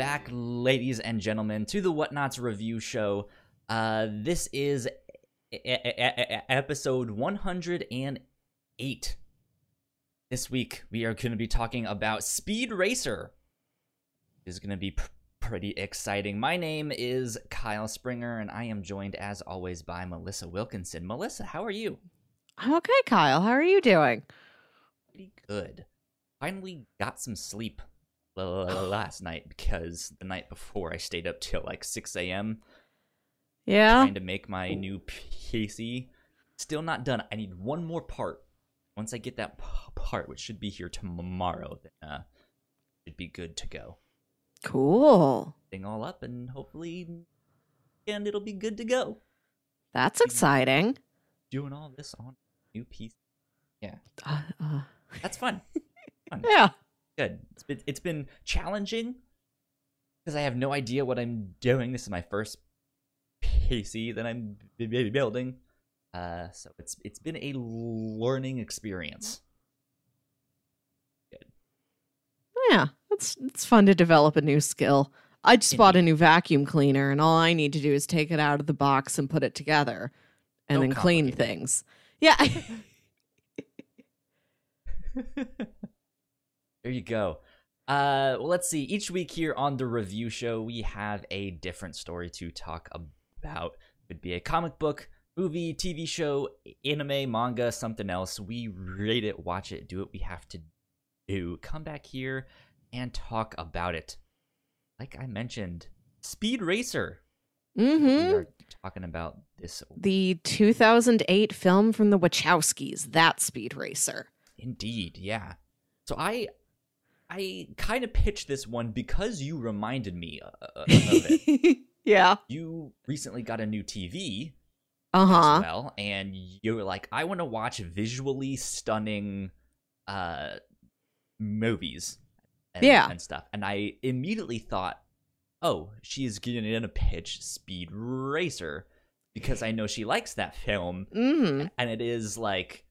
back, ladies and gentlemen, to the Whatnauts review show. Uh, this is e- e- e- episode 108. This week, we are going to be talking about Speed Racer. This is going to be pr- pretty exciting. My name is Kyle Springer, and I am joined, as always, by Melissa Wilkinson. Melissa, how are you? I'm okay, Kyle. How are you doing? Pretty good. Finally got some sleep last night because the night before I stayed up till like 6 a.m. Yeah. trying to make my new PC. Still not done. I need one more part. Once I get that p- part, which should be here tomorrow, then uh, should be good to go. Cool. Thing all up, and hopefully, and it'll be good to go. That's exciting. Doing all this on new PC. Uh, uh, That's fun. fun. yeah. Good. It's been it's been challenging because I have no idea what I'm doing. This is my first PC that I'm building. Uh, so it's it's been a learning experience. Good. Yeah. It's it's fun to develop a new skill. I just bought a new vacuum cleaner, and all I need to do is take it out of the box and put it together, and So then clean things. Yeah. There you go. Uh, well, let's see. Each week here on the review show, we have a different story to talk about. It would be a comic book, movie, TV show, anime, manga, something else. We rate it, watch it, do what we have to do. Come back here and talk about it. Like I mentioned, Speed Racer. Mm-hmm. We are talking about this The 2008 film from the Wachowskis, that Speed Racer. Indeed, yeah. So I I kind of pitched this one because you reminded me uh, uh, of it. yeah. You recently got a new TV Uh huh. well, and you were like, I want to watch visually stunning uh movies and, Yeah. and stuff. And I immediately thought, oh, she's going to need a pitch Speed Racer because I know she likes that film Mm-hmm. and it is like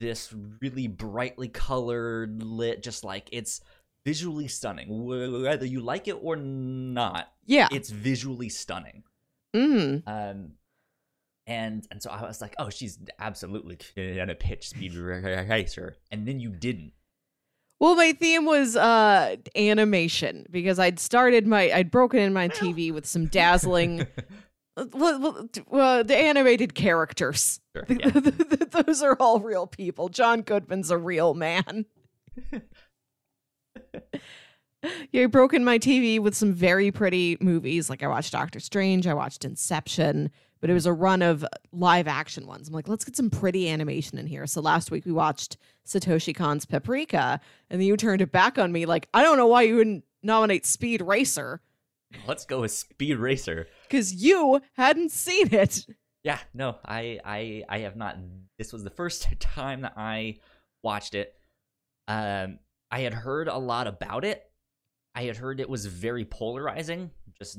this really brightly colored lit just like it's visually stunning. Whether you like it or not Yeah. it's visually stunning. Mm-hmm. um and and so i was like oh she's absolutely gonna pitch speed racer. And then you didn't. Well, my theme was uh animation because I'd started my I'd broken in my TV with some dazzling well, well, the animated characters. Sure, yeah. Those are all real people. John Goodman's a real man. yeah, I broke in my TV with some very pretty movies. Like I watched Doctor Strange, I watched Inception, but it was a run of live action ones. I'm like, let's get some pretty animation in here. So last week we watched Satoshi Kon's Paprika, and then you turned it back on me like, I don't know why you wouldn't nominate Speed Racer let's go with speed racer. Because you hadn't seen it. yeah no i i i have not. This was the first time that i watched it. Um i had heard a lot about it. I had heard it was very polarizing just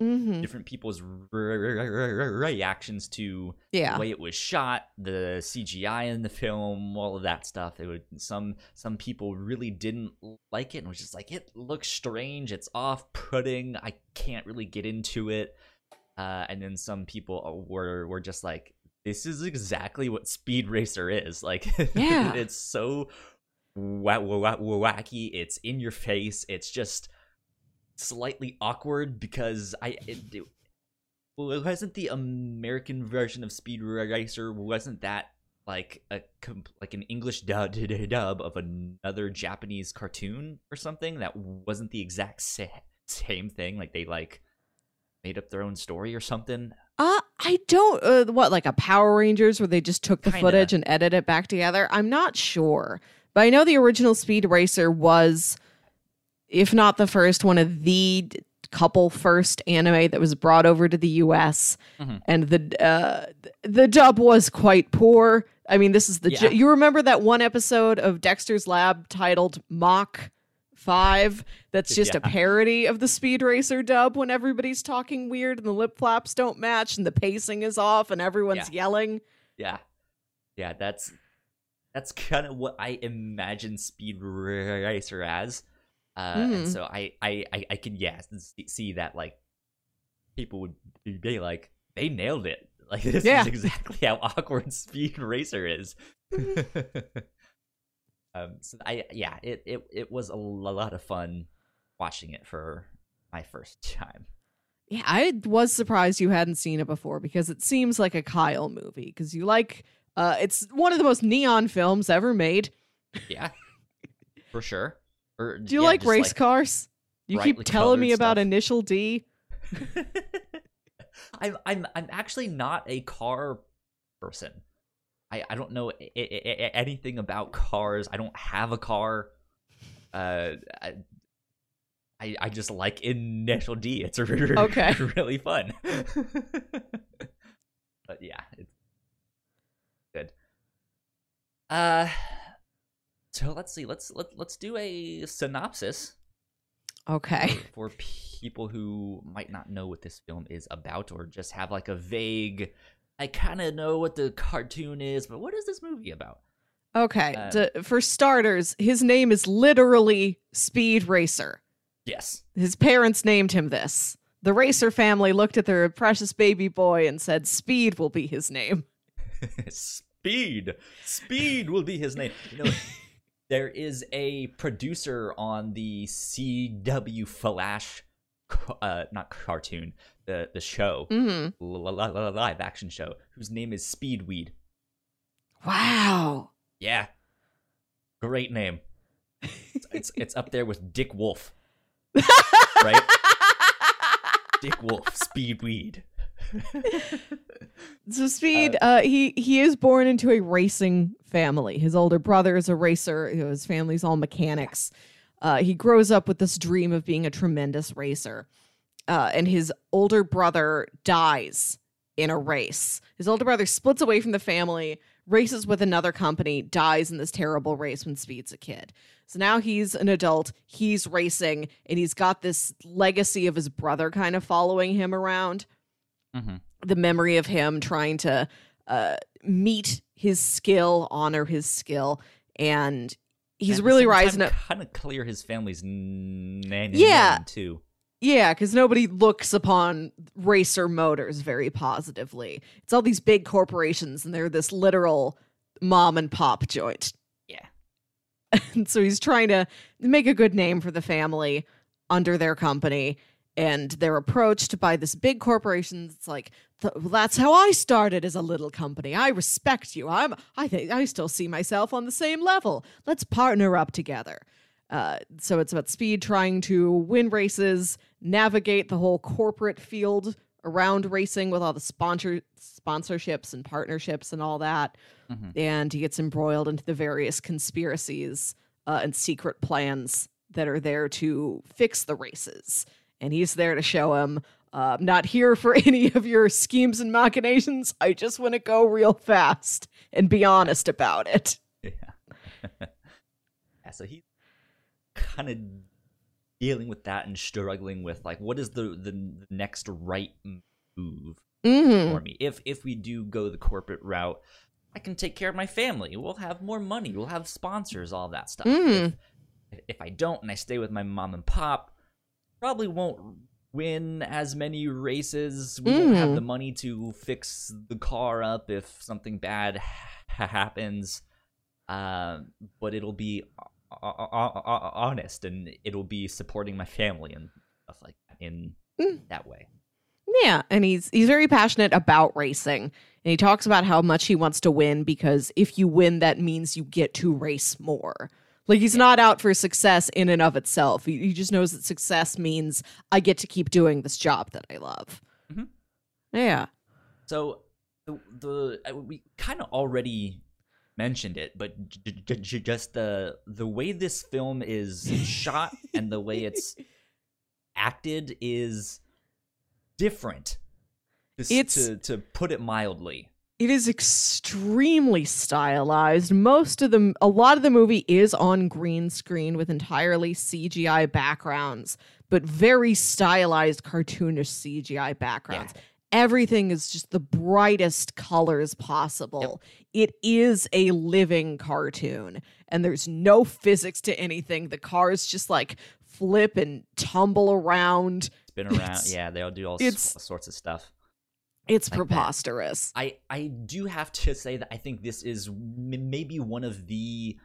Mm-hmm. different people's re- re- re- re- reactions to Yeah. the way it was shot, the CGI in the film, all of that stuff. It would some some people really didn't like it and was just like it looks strange, it's off-putting. I can't really get into it. Uh, and then some people were were just like, this is exactly what Speed Racer is. Like, Yeah. it's so wa- wa- wa- wacky. It's in your face. It's just slightly awkward because I it, it, well, it wasn't the American version of Speed Racer wasn't that like a like an English dub dub of another Japanese cartoon or something that wasn't the exact same thing like they like made up their own story or something Uh, I don't. Uh, what, like a Power Rangers where they just took the Kinda. footage and edited it back together? I'm not sure. But I know the original Speed Racer was, if not the first, one of the couple first anime that was brought over to the US. Mhm. And the uh, the dub was quite poor. I mean, this is the. Yeah. j you remember that one episode of Dexter's Lab titled Mock 5 that's just a parody of the Speed Racer dub when everybody's talking weird and the lip flaps don't match and the pacing is off and everyone's yelling. Yeah, yeah, that's that's kind of what I imagine Speed Racer as. Uh, Mhm. And so I, I, I, I can yeah see- see that like people would be like they nailed it. Like this Yeah. is exactly how awkward Speed Racer is. um, so I yeah it, it it was a lot of fun watching it for my first time. Yeah, I was surprised you hadn't seen it before because it seems like a Kyle movie because you like uh it's one of the most neon films ever made. Yeah, for sure. Or, Do you yeah, like just, race cars? You keep telling me colored about stuff. Initial D. I'm I'm I'm actually not a car person. I I don't know I- I- I- anything about cars. I don't have a car. Uh, I I, I just like Initial D. It's really, Okay. really fun. but yeah, it's good. Uh, so let's see. Let's let let's do a synopsis Okay. for people who might not know what this film is about or just have like a vague I kind of know what the cartoon is, but what is this movie about? Okay. Uh, D- for starters, his name is literally Speed Racer. Yes. His parents named him this. The Racer family looked at their precious baby boy and said Speed will be his name. Speed. Speed will be his name. You know, there is a producer on the CW Flash uh not cartoon, the the show, hmm live action show whose name is Speed Weed. Wow. Yeah. Great name. It's, it's it's up there with Dick Wolf. Right? Dick Wolf, Speedweed. So Speed, uh, he he is born into a racing family. His older brother is a racer. His family's all mechanics. Uh, he grows up with this dream of being a tremendous racer, uh, and his older brother dies in a race. His older brother splits away from the family, races with another company, dies in this terrible race when Speed's a kid. So now he's an adult. He's racing, and he's got this legacy of his brother kind of following him around mm-hmm. the memory of him trying to uh, meet his skill, honor his skill, and he's really rising up. Kind of clear his family's name Yeah. too. Yeah, because nobody looks upon racer motors very positively. It's all these big corporations, and they're this literal mom and pop joint. Yeah. and so he's trying to make a good name for the family under their company and they're approached by this big corporation it's like well, that's how i started as a little company. I respect you. I'm i think i still see myself on the same level. Let's partner up together. Uh, so it's about speed trying to win races navigate the whole corporate field around racing with all the sponsor sponsorships and partnerships and all that. Mhm. and he gets embroiled into the various conspiracies uh, and secret plans that are there to fix the races. And he's there to show him, uh, I'm not here for any of your schemes and machinations. I just want to go real fast and be honest about it. Yeah. yeah. So he's kind of dealing with that and struggling with like what is the the next right move Mm-hmm. for me. If if we do go the corporate route, I can take care of my family. We'll have more money. We'll have sponsors, all that stuff. Mhm. If, if I don't and I stay with my mom and pop, probably won't win as many races. We won't have the hmm. money to fix the car up if something bad ha- happens. Uh, but it'll be o- o- o- honest and it'll be supporting my family and stuff like that in Mm. that way. Yeah, and he's he's very passionate about racing. And he talks about how much he wants to win because if you win that means you get to race more. Like he's not out for success in and of itself. He, he just knows that success means I get to keep doing this job that I love. Mhm. Yeah. So the the uh, we kind of already mentioned it, but j- j- j- just the the way this film is shot and the way it's acted is different. It's- to to put it mildly. It is extremely stylized. Most of the a lot of the movie is on green screen with entirely CGI backgrounds, but very stylized cartoonish CGI backgrounds. Everything is just the brightest colors possible. It is a living cartoon and there's no physics to anything. The cars just like flip and tumble around. Spin around. It's- yeah, they'll do all s- sorts of stuff. It's Like that. preposterous. I I do have to say that I think this is m- maybe one of the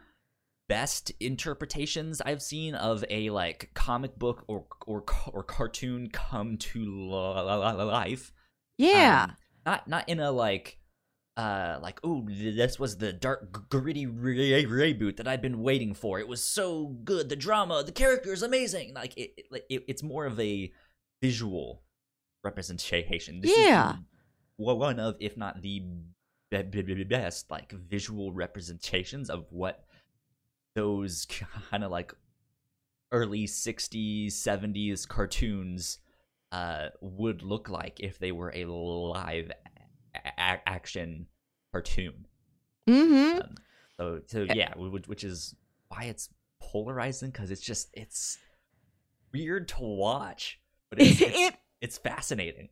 best interpretations I've seen of a like comic book or or or cartoon come to li- life. Yeah. Um, not not in a like uh like oh this was the dark gritty re- reboot that I've been waiting for. It was so good. The drama, the characters amazing. Like it, it, it it's more of a visual representation. This is Yeah. One of if not the be- be- be- best like visual representations of what those kind of like early 60s 70s cartoons uh, would look like if they were a live a- action cartoon. mm-hmm. Um, so, so yeah, which, which is why it's polarizing because it's just it's weird to watch, but it's it's, it it's fascinating.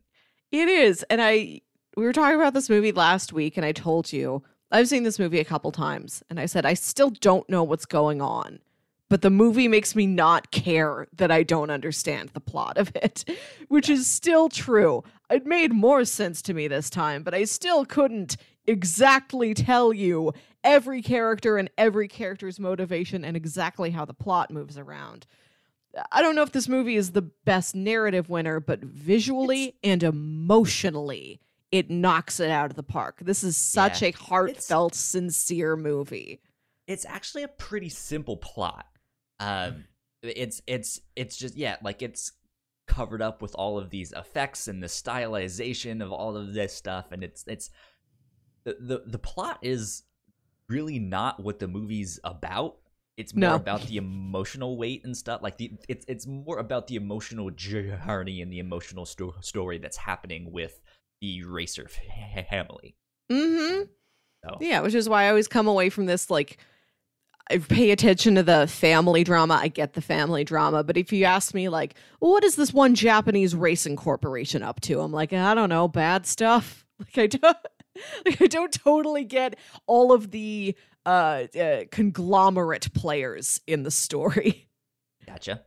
It is. And I we were talking about this movie last week and I told you I've seen this movie a couple times and I said I still don't know what's going on. But the movie makes me not care that I don't understand the plot of it, which is still true. It made more sense to me this time, but I still couldn't exactly tell you every character and every character's motivation and exactly how the plot moves around. I don't know if this movie is the best narrative winner, but visually and emotionally, it knocks it out of the park. This is such Yeah. a heartfelt, sincere movie. It's actually a pretty simple plot. Um, it's it's it's just yeah, like it's covered up with all of these effects and the stylization of all of this stuff, and it's it's the the, the plot is really not what the movie's about. It's more No. about the emotional weight and stuff. Like the it's it's more about the emotional journey and the emotional sto- story that's happening with the racer family. Mm-hmm. So Yeah, which is why I always come away from this like I pay attention to the family drama. I get the family drama, but if you ask me like, well, what is this one Japanese racing corporation up to? I'm like, I don't know, bad stuff. Like I don't like I don't totally get all of the uh, uh conglomerate players in the story. Gotcha.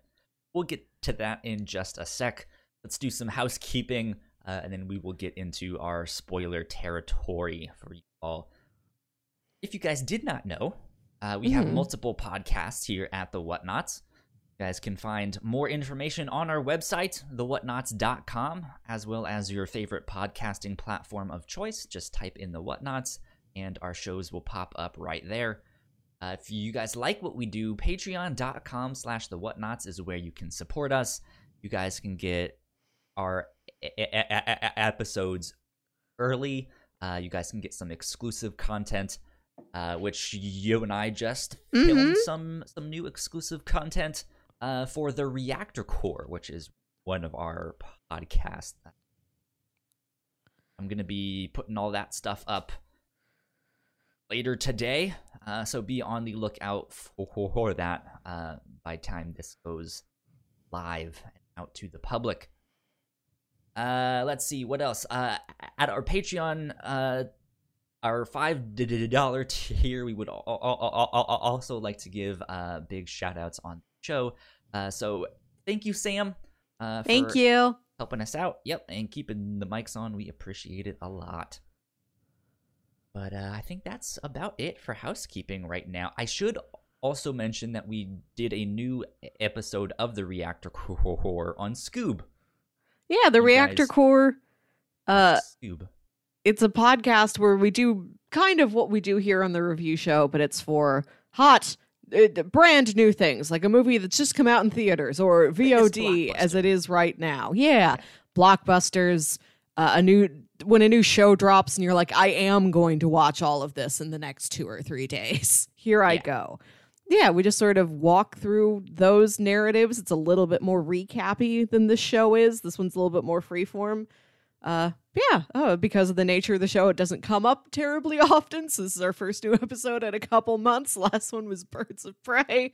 We'll get to that in just a sec. Let's do some housekeeping, uh, and then we will get into our spoiler territory for you all. If you guys did not know, uh, we have Mhm. multiple podcasts here at the Whatnauts. You guys can find more information on our website, thewhatnauts.com, as well as your favorite podcasting platform of choice. Just type in the Whatnauts, and our shows will pop up right there. Uh, if you guys like what we do, patreon.com slash the whatnauts is where you can support us. You guys can get our episodes early. Uh, you guys can get some exclusive content, uh, which you and I just filmed Mhm. some some new exclusive content uh, for the Reactor Core, which is one of our podcasts. I'm gonna be putting all that stuff up later today, uh, so be on the lookout for that uh, by time this goes live out to the public. Uh, let's see what else. Uh, at our Patreon, uh, our five dollar tier, we would al- al- al- al- al- also like to give uh, big shout outs on the show. Uh, so thank you, Sam. Uh, Thank for you. helping us out. Yep, and keeping the mics on. We appreciate it a lot. But uh, I think that's about it for housekeeping right now. I should also mention that we did a new episode of the Reactor Core on Scoob. Yeah, the You Reactor guys- Core uh it's a podcast where we do kind of what we do here on the review show, but it's for hot, uh, brand new things, like a movie that's just come out in theaters or VOD as it is right now. Yeah, blockbusters, uh, a new when a new show drops, and you're like, I am going to watch all of this in the next two or three days. Here I Yeah. go. Yeah, we just sort of walk through those narratives. It's a little bit more recappy than this show is. This one's a little bit more freeform. Uh, yeah, oh, because of the nature of the show, it doesn't come up terribly often. So this is our first new episode in a couple months. Last one was Birds of Prey.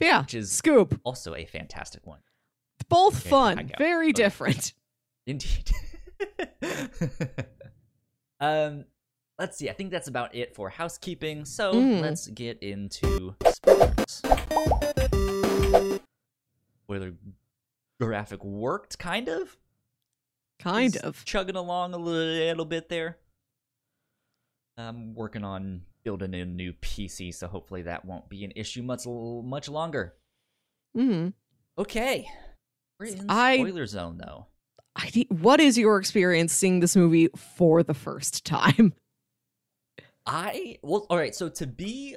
Yeah, Which is Scoob. also a fantastic one. Both fun, very Okay. different. Indeed. um, let's see. I think that's about it for housekeeping. So Mm. let's get into spoilers. spoiler graphic worked, kind of. Kind Just of. chugging along a little bit there. I'm working on building a new PC, so hopefully that won't be an issue much much longer. hmm Okay, we're in I- spoiler zone though. I what is your experience seeing this movie for the first time? I well, all right. So to be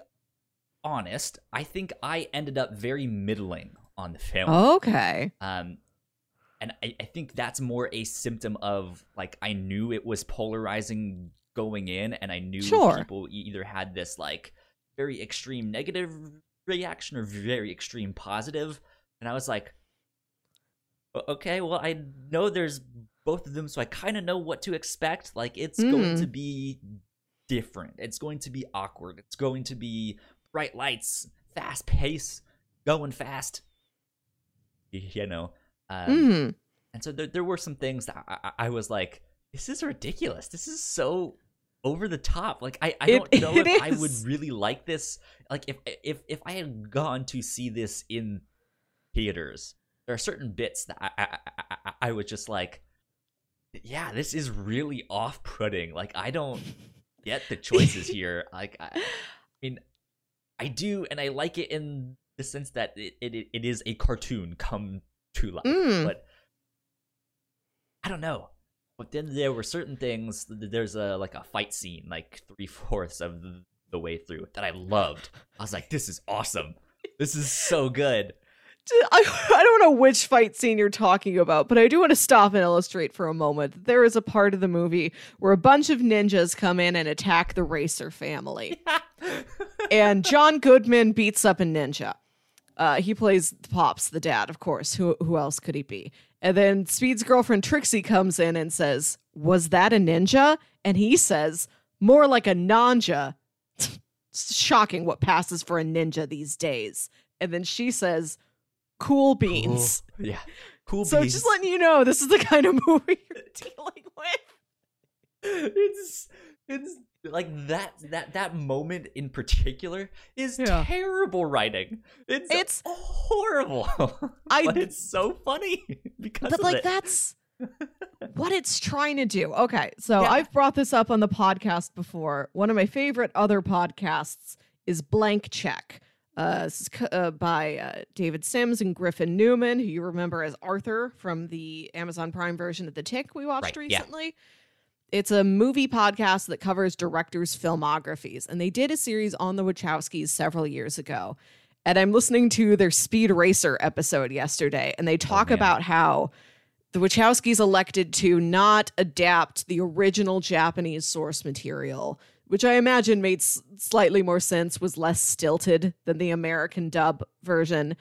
honest, I think I ended up very middling on the film. Okay. Um, and I, I think that's more a symptom of like I knew it was polarizing going in, and I knew Sure. people either had this like very extreme negative reaction or very extreme positive, and I was like, "O- okay, well I know there's both of them, so I kind of know what to expect. Like it's going Mhm. to be different. It's going to be awkward. It's going to be bright lights, fast pace, going fast. You know. Um, hmm and so there, there were some things that I, I, was like, this is ridiculous. This is so over the top. Like I, I It- don't know if I would really like this. Like if if if I had gone to see this in theaters, there are certain bits that I I, I, I- I was just like, yeah, this is really off-putting. Like I don't get the choices here. Like I, I mean, I do, and I like it in the sense that it, it, it is a cartoon come to life. Mm. But I don't know. But then there were certain things. There's a like a fight scene, like three fourths of the, the way through, that I loved. I was like, this is awesome. This is so good. I, I don't know which fight scene you're talking about, but I do want to stop and illustrate for a moment. There is a part of the movie where a bunch of ninjas come in and attack the Racer family. and John Goodman beats up a ninja. Uh, he plays Pops, the dad, of course. Who who else could he be? And then Speed's girlfriend Trixie comes in and says, "Was that a ninja?" And he says, "More like a nanja." Shocking what passes for a ninja these days. And then she says, "Cool beans." Cool. Yeah. Cool beans So beans. just letting you know, this is the kind of movie you're dealing with. it's it's like that that that moment in particular is Yeah. terrible writing. It's It's- horrible. I- but it's so funny because but like it. that's what it's trying to do. Okay, so Yeah. I've brought this up on the podcast before. One of my favorite other podcasts is Blank Check. Uh, this is c- uh, by uh, David Sims and Griffin Newman, who you remember as Arthur from the Amazon Prime version of The Tick we watched Right, yeah. recently. It's a movie podcast that covers directors' filmographies, and they did a series on the Wachowskis several years ago. And I'm listening to their Speed Racer episode yesterday, and they talk man. about how the Wachowskis elected to not adapt the original Japanese source material, which I imagine made s- slightly more sense, was less stilted than the American dub version.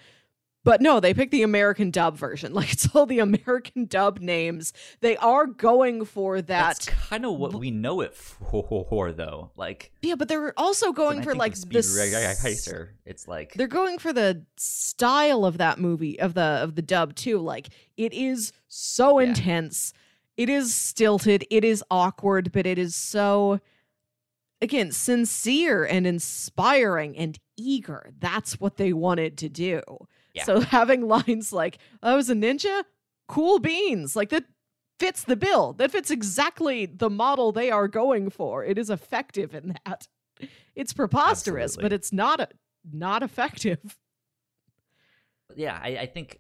But no, they picked the American dub version. Like it's all the American dub names. They are going for that. That's kind of what we know it for, though. Like yeah, but they're also going for like this. Racer, it's like They're going for the style of that movie of the of the dub too. Like it is so Yeah. intense. It is stilted. It is awkward, but it is so again sincere and inspiring and eager. That's what they wanted to do. Yeah. So having lines like "I was a ninja," cool beans, like that fits the bill. That fits exactly the model they are going for. It is effective in that. It's preposterous, but it's not a, not effective. yeah, I, I think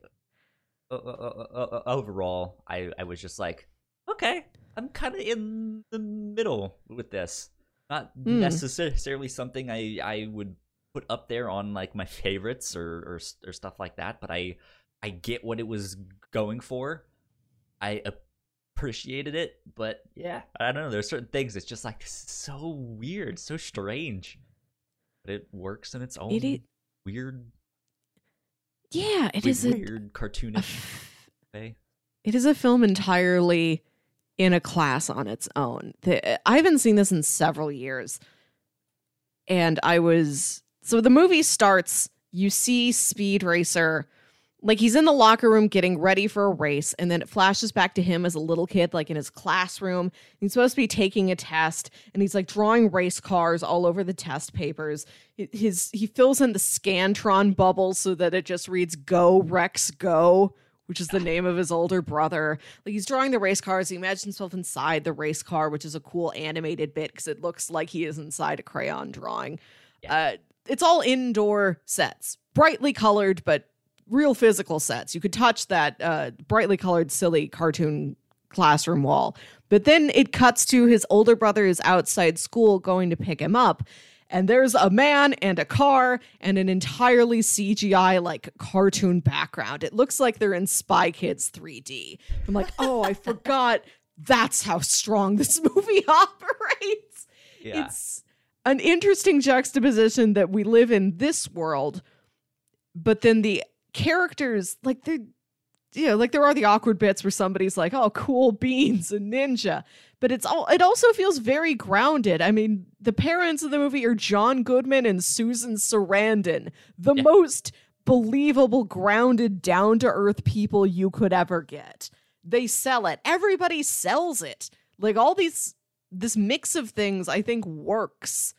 uh, uh, uh, overall, I, I was just like, okay, I'm kind of in the middle with this. Not Hmm. necessarily something I, I would put up there on like my favorites or, or or stuff like that, but I I get what it was going for. I appreciated it, but yeah, I don't know. There's certain things. It's just like this is so weird, so strange, but it works in its own It i- weird, Yeah, it we- is a, weird cartoonish way. it is a film entirely in a class on its own. I haven't seen this in several years. And I was so the movie starts, you see Speed Racer like he's in the locker room getting ready for a race and then it flashes back to him as a little kid like in his classroom he's supposed to be taking a test and he's like drawing race cars all over the test papers his he fills in the scantron bubble so that it just reads go rex go which is the name of his older brother like he's drawing the race cars he imagines himself inside the race car which is a cool animated bit because it looks like he is inside a crayon drawing yeah. uh, it's all indoor sets brightly colored but real physical sets. You could touch that uh, brightly colored, silly cartoon classroom wall. But then it cuts to his older brother is outside school going to pick him up. And there's a man and a car and an entirely CGI like cartoon background. It looks like they're in Spy Kids 3D. I'm like, oh, I forgot that's how strong this movie operates. Yeah. It's an interesting juxtaposition that we live in this world, but then the characters like they you know, like there are the awkward bits where somebody's like, "Oh, cool beans, a ninja," but it's all. It also feels very grounded. I mean, the parents of the movie are John Goodman and Susan Sarandon, the yeah. most believable, grounded, down to earth people you could ever get. They sell it. Everybody sells it. Like all these, this mix of things, I think works.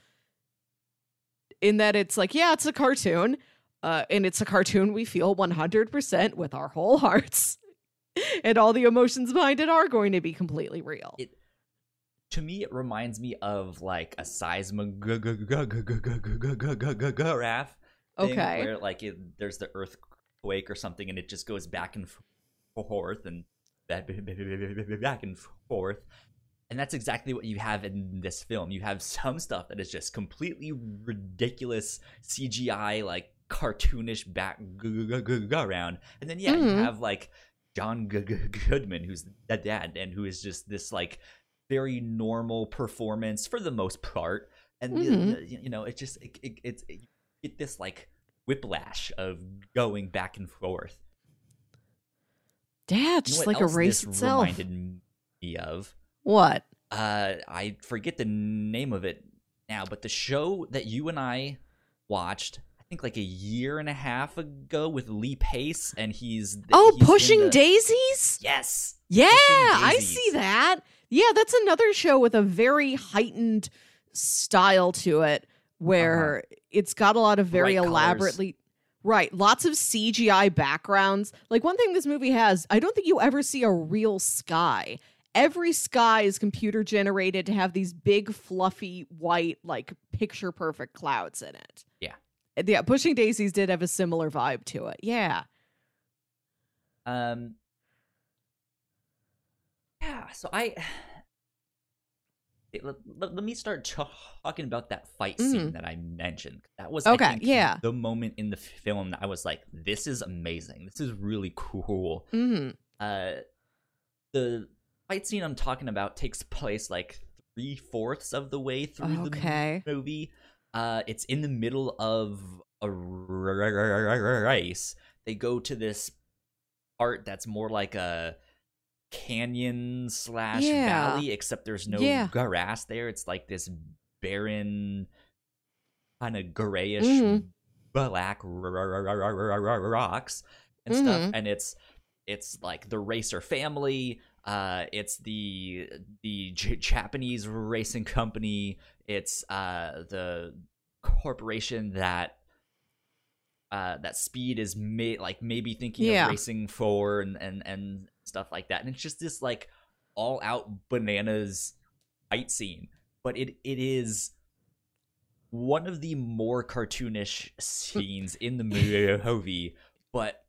In that it's like, yeah, it's a cartoon uh, and it's a cartoon we feel 100% with our whole hearts. and all the emotions behind it are going to be completely real. It, to me, it reminds me of like a seismograph Okay. Where like it, there's the earthquake or something and it just goes back and forth and back and forth. And that's exactly what you have in this film. You have some stuff that is just completely ridiculous CGI, like cartoonish background, and then yeah, mm-hmm. you have like John Goodman, who's the dad, and who is just this like very normal performance for the most part, and mm-hmm. you know, it just it, it, it's it, get this like whiplash of going back and forth. Dad, just you know like a race itself. Reminded me of what? Uh, I forget the name of it now, but the show that you and I watched think like a year and a half ago with Lee Pace, and he's oh he's pushing the... daisies. Yes, yeah, I see that. Yeah, that's another show with a very heightened style to it, where uh-huh. it's got a lot of very Bright elaborately. Colors. Right, lots of CGI backgrounds. Like one thing this movie has, I don't think you ever see a real sky every sky is computer generated to have these big fluffy white like picture perfect clouds in it yeah yeah, Pushing Daisies did have a similar vibe to it. Yeah. Um. Yeah. So I. Let, let, let me start talking about that fight mm-hmm. scene that I mentioned. That was okay. Think, yeah. The moment in the film that I was like, "This is amazing. This is really cool." Mm-hmm. Uh, the fight scene I'm talking about takes place like three fourths of the way through okay. the movie. Uh, it's in the middle of a race. They go to this part that's more like a canyon slash yeah. valley, except there's no yeah. grass there. It's like this barren, kind of grayish mm-hmm. black rocks and mm-hmm. stuff, and it's it's like the racer family. Uh, it's the the J- Japanese racing company. It's uh, the corporation that uh, that speed is may- like maybe thinking yeah. of racing for and, and and stuff like that. And it's just this like all out bananas fight scene. But it it is one of the more cartoonish scenes in the movie but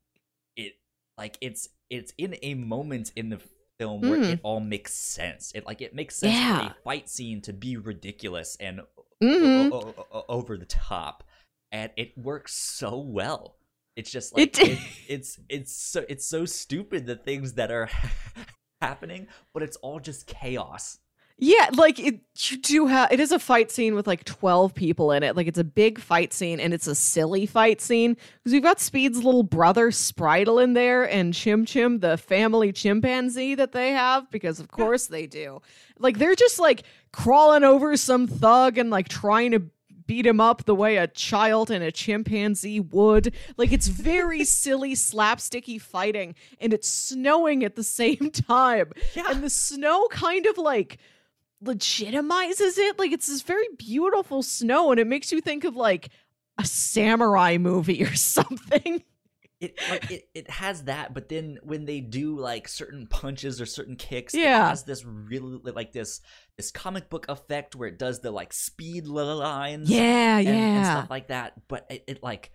it like it's it's in a moment in the film where mm. it all makes sense. It like it makes sense yeah. for a fight scene to be ridiculous and mm-hmm. o- o- o- over the top, and it works so well. It's just like it, it, it's it's so it's so stupid the things that are happening, but it's all just chaos. Yeah, like it you do have it is a fight scene with like 12 people in it. Like it's a big fight scene and it's a silly fight scene because we've got Speed's little brother Spritle in there and Chim Chim, the family chimpanzee that they have because of course they do. Like they're just like crawling over some thug and like trying to beat him up the way a child and a chimpanzee would. Like it's very silly, slapsticky fighting, and it's snowing at the same time. Yeah. And the snow kind of like legitimizes it. Like it's this very beautiful snow, and it makes you think of like a samurai movie or something. it like it, it has that but then when they do like certain punches or certain kicks Yeah. it has this really like this this comic book effect where it does the like speed lines Yeah, and, and yeah. stuff like that but it, it like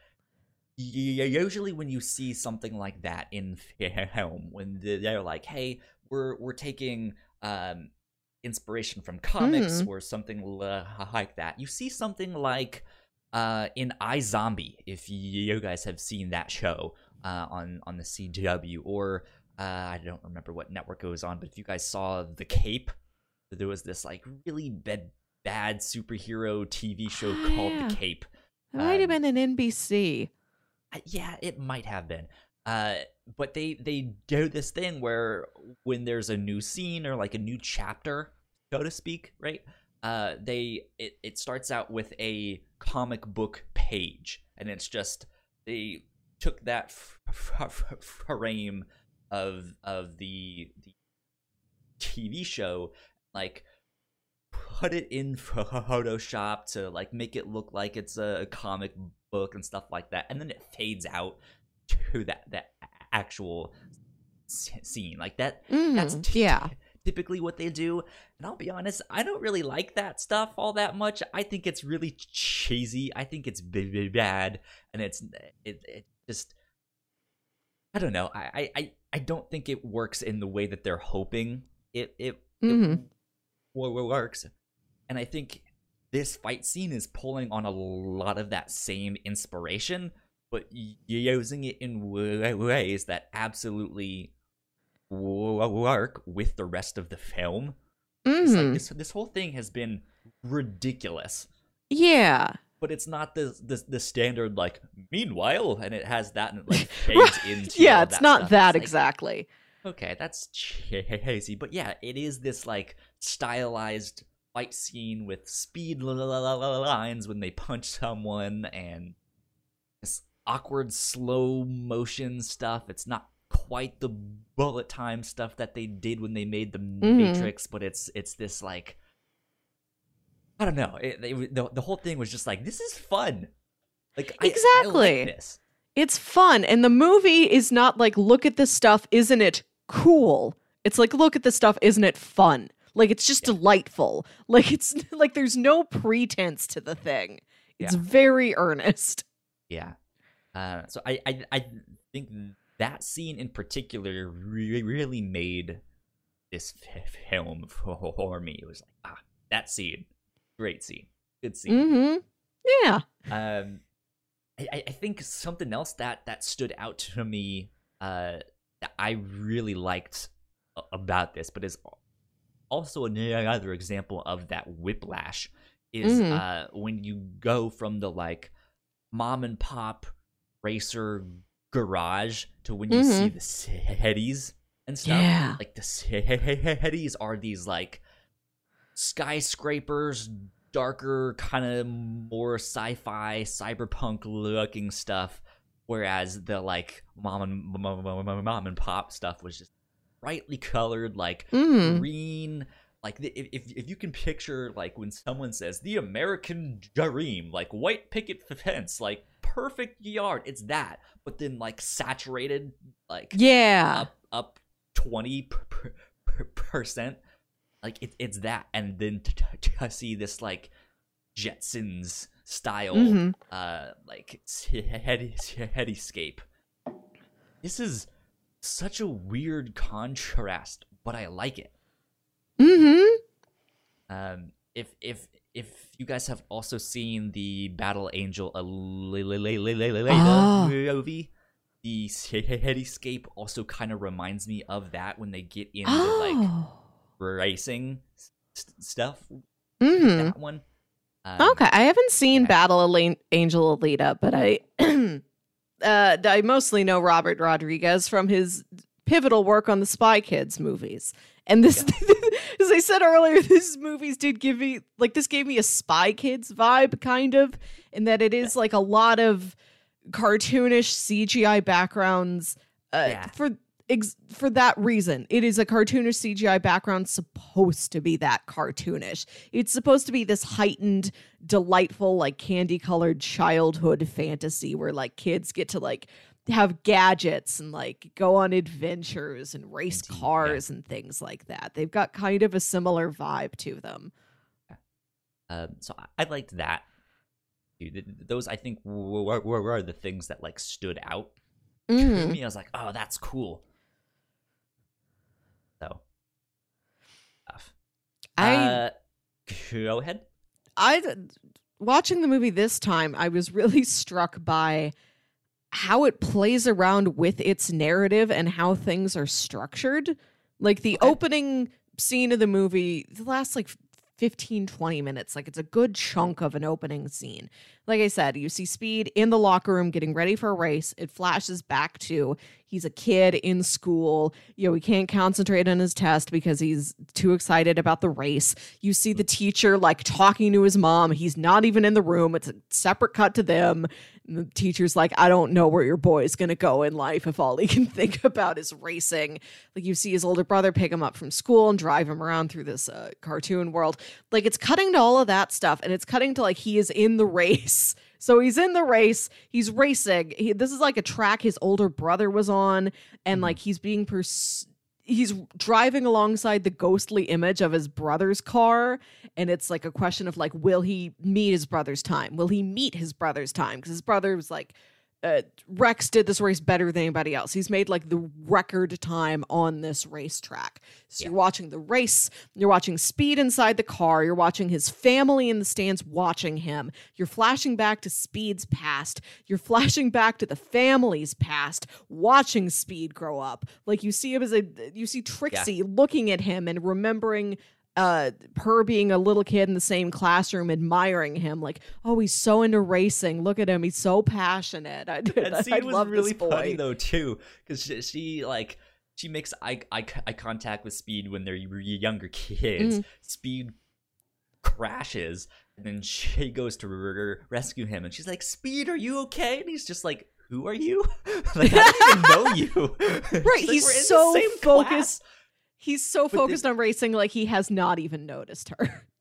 usually when you see something like that in film when they're like hey we're we're taking um inspiration from comics Mhm. or something like that you see something like uh in iZombie if you guys have seen that show uh on on the CW or uh I don't remember what network it was on but if you guys saw The Cape there was this like really bad bad superhero TV show Ah, called yeah. The Cape It might have um, been an NBC. Yeah it might have been uh but they they do this thing where when there's a new scene or like a new chapter so to speak right? Uh they it, it starts out with a comic book page and it's just they took that f- f- f- frame of of the the tv show like put it in photoshop to like make it look like it's a comic book and stuff like that and then it fades out to that that actual scene like that that's Mhm, t- yeah. typically what they do. And i'll be honest i don't really like that stuff all that much. I think it's really cheesy. I think it's b- bad. And it's it, it just i don't know. I, I i don't think it works in the way that they're hoping it it, Mhm. it wo- wo- works. And i think this fight scene is pulling on a lot of that same inspiration but y- using it in ways that absolutely work with the rest of the film it's like mm-hmm. this this whole thing has been ridiculous Yeah. but it's not the the, the standard like meanwhile and it has that and it like fades into yeah, it's that not stuff. that It's like, exactly. okay that's cheesy but yeah it is this like stylized fight scene with speed lines when they punch someone and this awkward slow motion stuff it's not quite the bullet time stuff that they did when they made the mm-hmm. matrix but it's it's this like i don't know it, it- the, the whole thing was just like this is fun like I- I, Exactly. like this It's fun. And the movie is not like, look at this stuff, isn't it cool? It's like, look at this stuff, isn't it fun? Like it's just Yeah. delightful. Like it's like there's no pretense to the thing. It's Yeah. very earnest. Yeah. Uh, so I, I I think that scene in particular re- really made this film for, me. It was like ah, that scene, great scene, good scene. Mm-hmm. Yeah. Um, I, I- think something else that that stood out to me uh, that I really liked about this, but is also another example of that whiplash is Mhm. uh, when you go from the like mom and pop racer garage to when you see the Seddies and stuff. Yeah. Like the Seddies are these like skyscrapers, darker, kind of more sci-fi, cyberpunk looking stuff. Whereas the like mom and mom, mom, mom and pop stuff was just brightly colored, like Mm. green. Like if if if you can picture like when someone says the American dream, like white picket fence, like perfect yard, it's that. But then like saturated, like Yeah. up up twenty percent. Like it, it's that, and then to, to, to see this like Jetsons style, Mhm. uh, like heady headyscape. This is such a weird contrast, but I like it. Mm-hmm. Um, if if if you guys have also seen the Battle Angel Alita Ah. movie, the headyscape also kind of reminds me of that when they get into like Oh. racing stuff. Mm-hmm. That one. Um, Okay, I haven't seen. Battle Angel Alita, but I uh I mostly know Robert Rodriguez from his pivotal work on the Spy Kids movies. And this, as I said earlier, this movies did give me like this gave me a Spy Kids vibe, kind of, in that it is like a lot of cartoonish CGI backgrounds. Uh, Yeah. For ex- for that reason, it is a cartoonish CGI background supposed to be that cartoonish. It's supposed to be this heightened, delightful, like candy colored childhood fantasy where like kids get to like have gadgets and like go on adventures and race Indeed, yeah. cars and things like that. They've got kind of a similar vibe to them. Um, so I, I liked that. Dude, th- th- those I think were, were, were the things that like stood out to Mm. me. I was like, oh, that's cool. So, stuff. I uh, go ahead. I watching the movie this time, I was really struck by how it plays around with its narrative and how things are structured. Like the opening scene of the movie, the last like 15 20 minutes, like it's a good chunk of an opening scene. Like I said, you see Speed in the locker room getting ready for a race. It flashes back to he's a kid in school. You know, he can't concentrate on his test because he's too excited about the race. You see the teacher like talking to his mom. He's not even in the room. It's a separate cut to them. And the teacher's like, I don't know where your boy's going to go in life if all he can think about is racing. Like, you see his older brother pick him up from school and drive him around through this uh, cartoon world. Like, it's cutting to all of that stuff and it's cutting to like he is in the race. So he's in the race. He's racing. He, this is like a track his older brother was on, and like mm. he's being pursued. He's driving alongside the ghostly image of his brother's car, and it's like a question of like, will he meet his brother's time? Will he meet his brother's time? Because his brother was like, uh, Rex did this race better than anybody else. He's made like the record time on this racetrack. So Yeah. you're watching the race, you're watching Speed inside the car, you're watching his family in the stands watching him. You're flashing back to Speed's past. You're flashing back to the family's past, watching Speed grow up. Like you see him as a you see Trixie looking at him and remembering uh her being a little kid in the same classroom admiring him like oh he's so into racing look at him he's so passionate i, That I scene was love really funny though too, because she, she like she makes eye, eye eye contact with Speed when they're younger kids. Mhm. Speed crashes, and then she goes to r- rescue him, and she's like, "Speed, are you okay?" And he's just like, "Who are you? like I don't even know you." Right, like, he's "We're in the so focused- class." He's so focused then, on racing, like he has not even noticed her.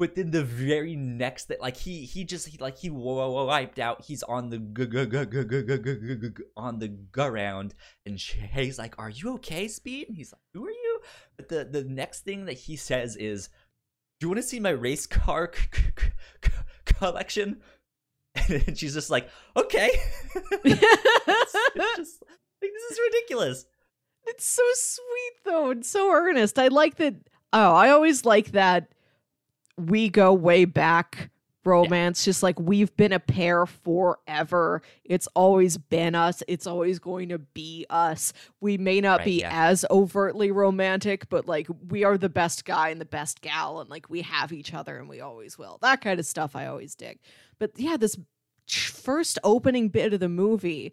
But then the very next that, like he he just he, like he wiped out. He's on the g- on the ground, and she's like, "Are you okay, Speed?" And he's like, "Who are you?" But the the next thing that he says is, "Do you want to see my race car c- c- c- collection?" And she's just like, "Okay." it's, it's just, like, this is ridiculous. It's so sweet though, and so earnest. I like that. Oh, I always like that. We go way back romance, just like we've been a pair forever. It's always been us. It's always going to be us. We may not Right, be yeah. as overtly romantic, but like we are the best guy and the best gal, and like we have each other, and we always will. That kind of stuff I always dig. But yeah, this first opening bit of the movie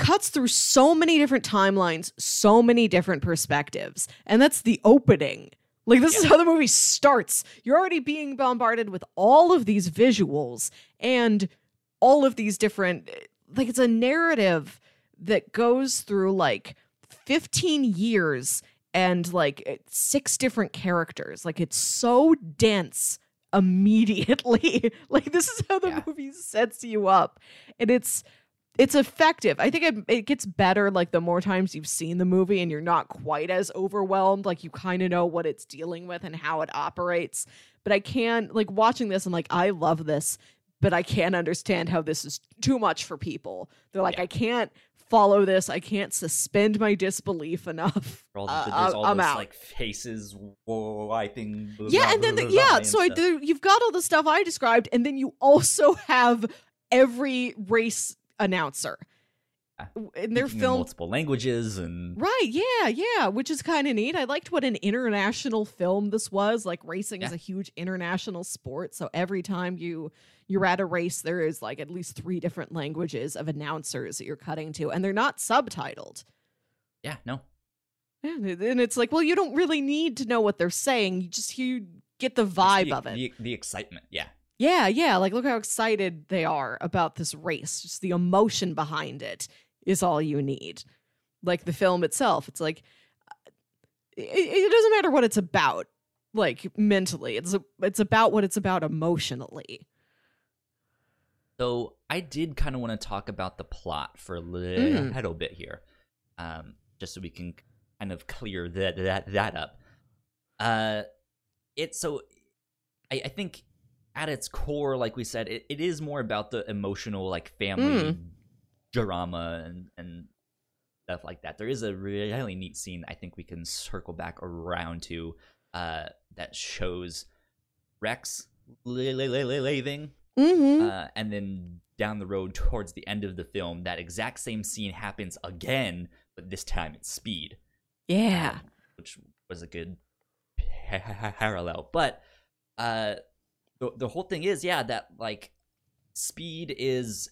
cuts through so many different timelines, so many different perspectives. And that's the opening. Like, this is how the movie starts. You're already being bombarded with all of these visuals and all of these different, like, it's a narrative that goes through like 15 years and like six different characters. Like, it's so dense immediately. like, this is how the Yeah. movie sets you up. And it's, it's effective. I think it, it gets better like the more times you've seen the movie and you're not quite as overwhelmed. Like you kind of know what it's dealing with and how it operates. But I can't like watching this. I'm like, I love this, but I can't understand how this is too much for people. They're like, Yeah. I can't follow this. I can't suspend my disbelief enough. All the, Uh, there's all I'm those out. like faces wiping. yeah, and then the, yeah, so I, there, you've got all the stuff I described, and then you also have every race announcer. Yeah. And they're in multiple languages and Right, yeah, yeah, which is kind of neat. I liked what an international film this was. Like racing is a huge international sport, so every time you you're at a race there is like at least 3 different languages of announcers that you're cutting to and they're not subtitled. yeah, no, Yeah, and it's like, well, you don't really need to know what they're saying. You just you get the vibe the, of it. The, the excitement, yeah. Yeah, yeah. Like, look how excited they are about this race. Just the emotion behind it is all you need. Like the film itself, it's like uh, it, it doesn't matter what it's about, like mentally. It's a, it's about what it's about emotionally. So I did kind of want to talk about the plot for a Mm. little bit here, um, just so we can kind of clear that that that up. Uh, it so I, I think at its core, like we said, it, it is more about the emotional, like family drama and and stuff like that. There is a really neat scene I think we can circle back around to uh, that shows Rex leaving Mm-hmm. uh, and then down the road towards the end of the film, that exact same scene happens again, but this time it's speed, yeah. um, which was a good parallel. But uh, the the whole thing is, yeah, that like speed is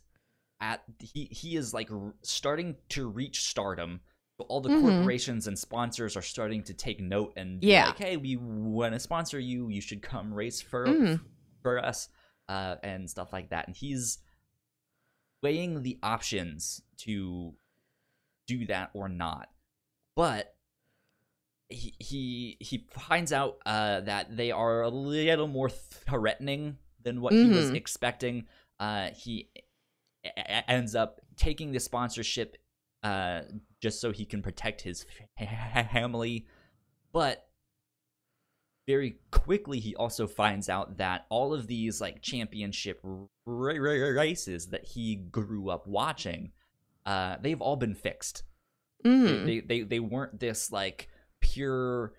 at he he is like r- starting to reach stardom. So all the Mhm. corporations and sponsors are starting to take note and Yeah. like, hey, we want to sponsor you. You should come race for Mhm. for us uh, and stuff like that. And he's weighing the options to do that or not. But he he, he finds out uh, that they are a little more threatening than what he was Mhm. expecting. Uh, he e- ends up taking the sponsorship uh, just so he can protect his family. But very quickly he also finds out that all of these like championship races that he grew up watching uh they've all been fixed Mm-hmm. they, they they weren't this like pure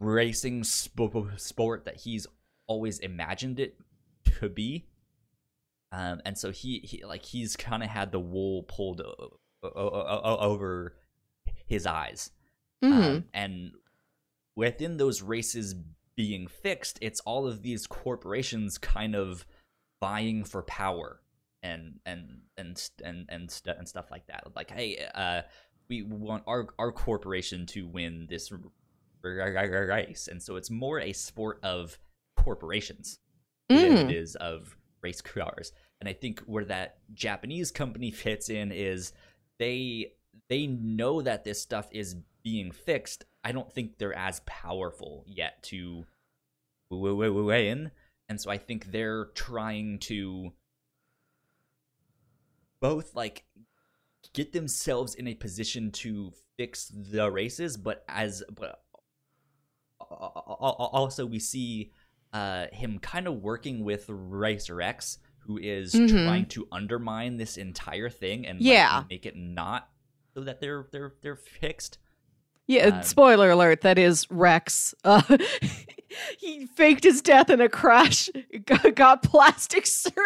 racing sp- sport that he's always imagined it to be um and so he, he like he's kind of had the wool pulled o- o- o- over his eyes Mm-hmm. um, and within those races being fixed, it's all of these corporations kind of vying for power and and and and and, st- and stuff like that. Like, hey, uh, we want our our corporation to win this race, and so it's more a sport of corporations than Mm. it is of race cars. And I think where that Japanese company fits in is they they know that this stuff is being fixed. I don't think they're as powerful yet to weigh in, and so I think they're trying to both like get themselves in a position to fix the races, but as but also we see uh, him kind of working with Racer X, who is Mhm. trying to undermine this entire thing and like, Yeah. make it not so that they're they're they're fixed. Yeah, Um, spoiler alert, that is Rex. Uh, he faked his death in a crash, got plastic surgery.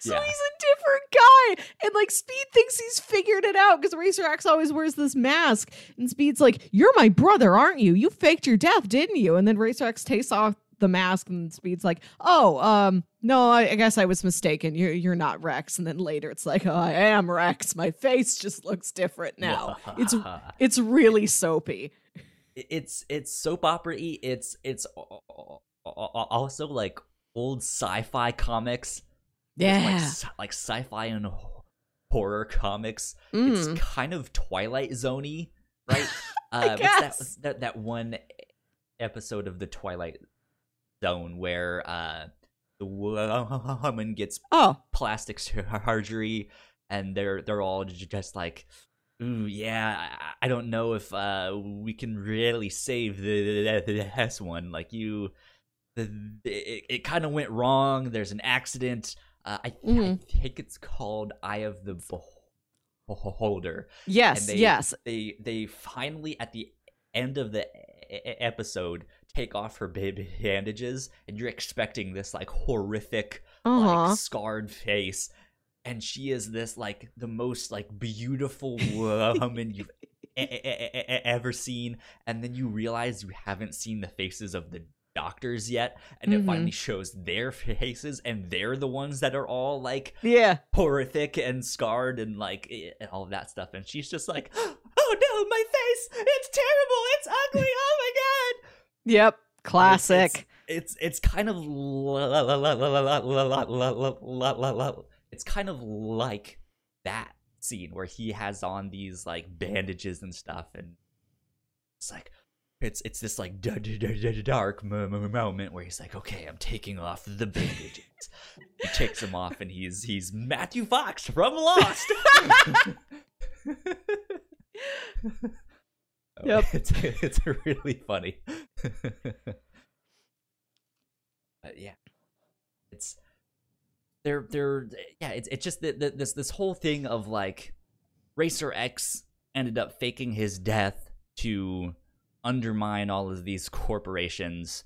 So Yeah. he's a different guy. And like Speed thinks he's figured it out because Racer X always wears this mask. And Speed's like, You're my brother, aren't you? You faked your death, didn't you? And then Racer X takes off the mask and Speed's like, Oh, um, no, I, I guess I was mistaken. You're you're not Rex. And then later it's like, Oh, I am Rex. My face just looks different now. It's it's really soapy. it's it's soap opera. It's it's al- al- al- also like old sci-fi comics. Like, Yeah. sci- like sci-fi and horror comics. Mm. It's kind of Twilight Zoney, right? What's that, that that one episode of the Twilight Zone where uh the woman gets Oh, plastic surgery and they're they're all just like ooh yeah i, I don't know if uh we can really save the, the, this one like you the, it, it kind of went wrong there's an accident uh, I, th- Mhm. I think it's called eye of the beholder yes, they- yes. they they finally at the end of the episode take off her baby bandages and you're expecting this like horrific Uh-huh. like scarred face and she is this like the most like beautiful woman you've e- e- e- e- ever seen and then you realize you haven't seen the faces of the doctors yet and it Mhm. finally shows their faces and they're the ones that are all like yeah. horrific and scarred and like eh, and all of that stuff and she's just like oh no, my face! It's terrible! It's ugly! Oh my god! Yep, classic. It's it's kind of it's kind of like that scene where he has on these like bandages and stuff, and it's like it's it's this like dark moment where he's like, okay, I'm taking off the bandages. he takes them off, and he's he's Matthew Fox from Lost. Yep. it's it's really funny. but yeah, it's they're they're yeah it's it's just that that- this this whole thing of like Racer X ended up faking his death to undermine all of these corporations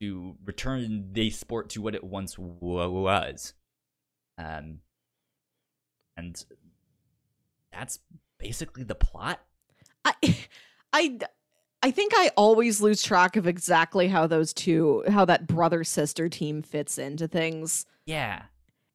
to return the sport to what it once was um and that's basically the plot I, I, I think I always lose track of exactly how those two, how that brother sister team fits into things. yeah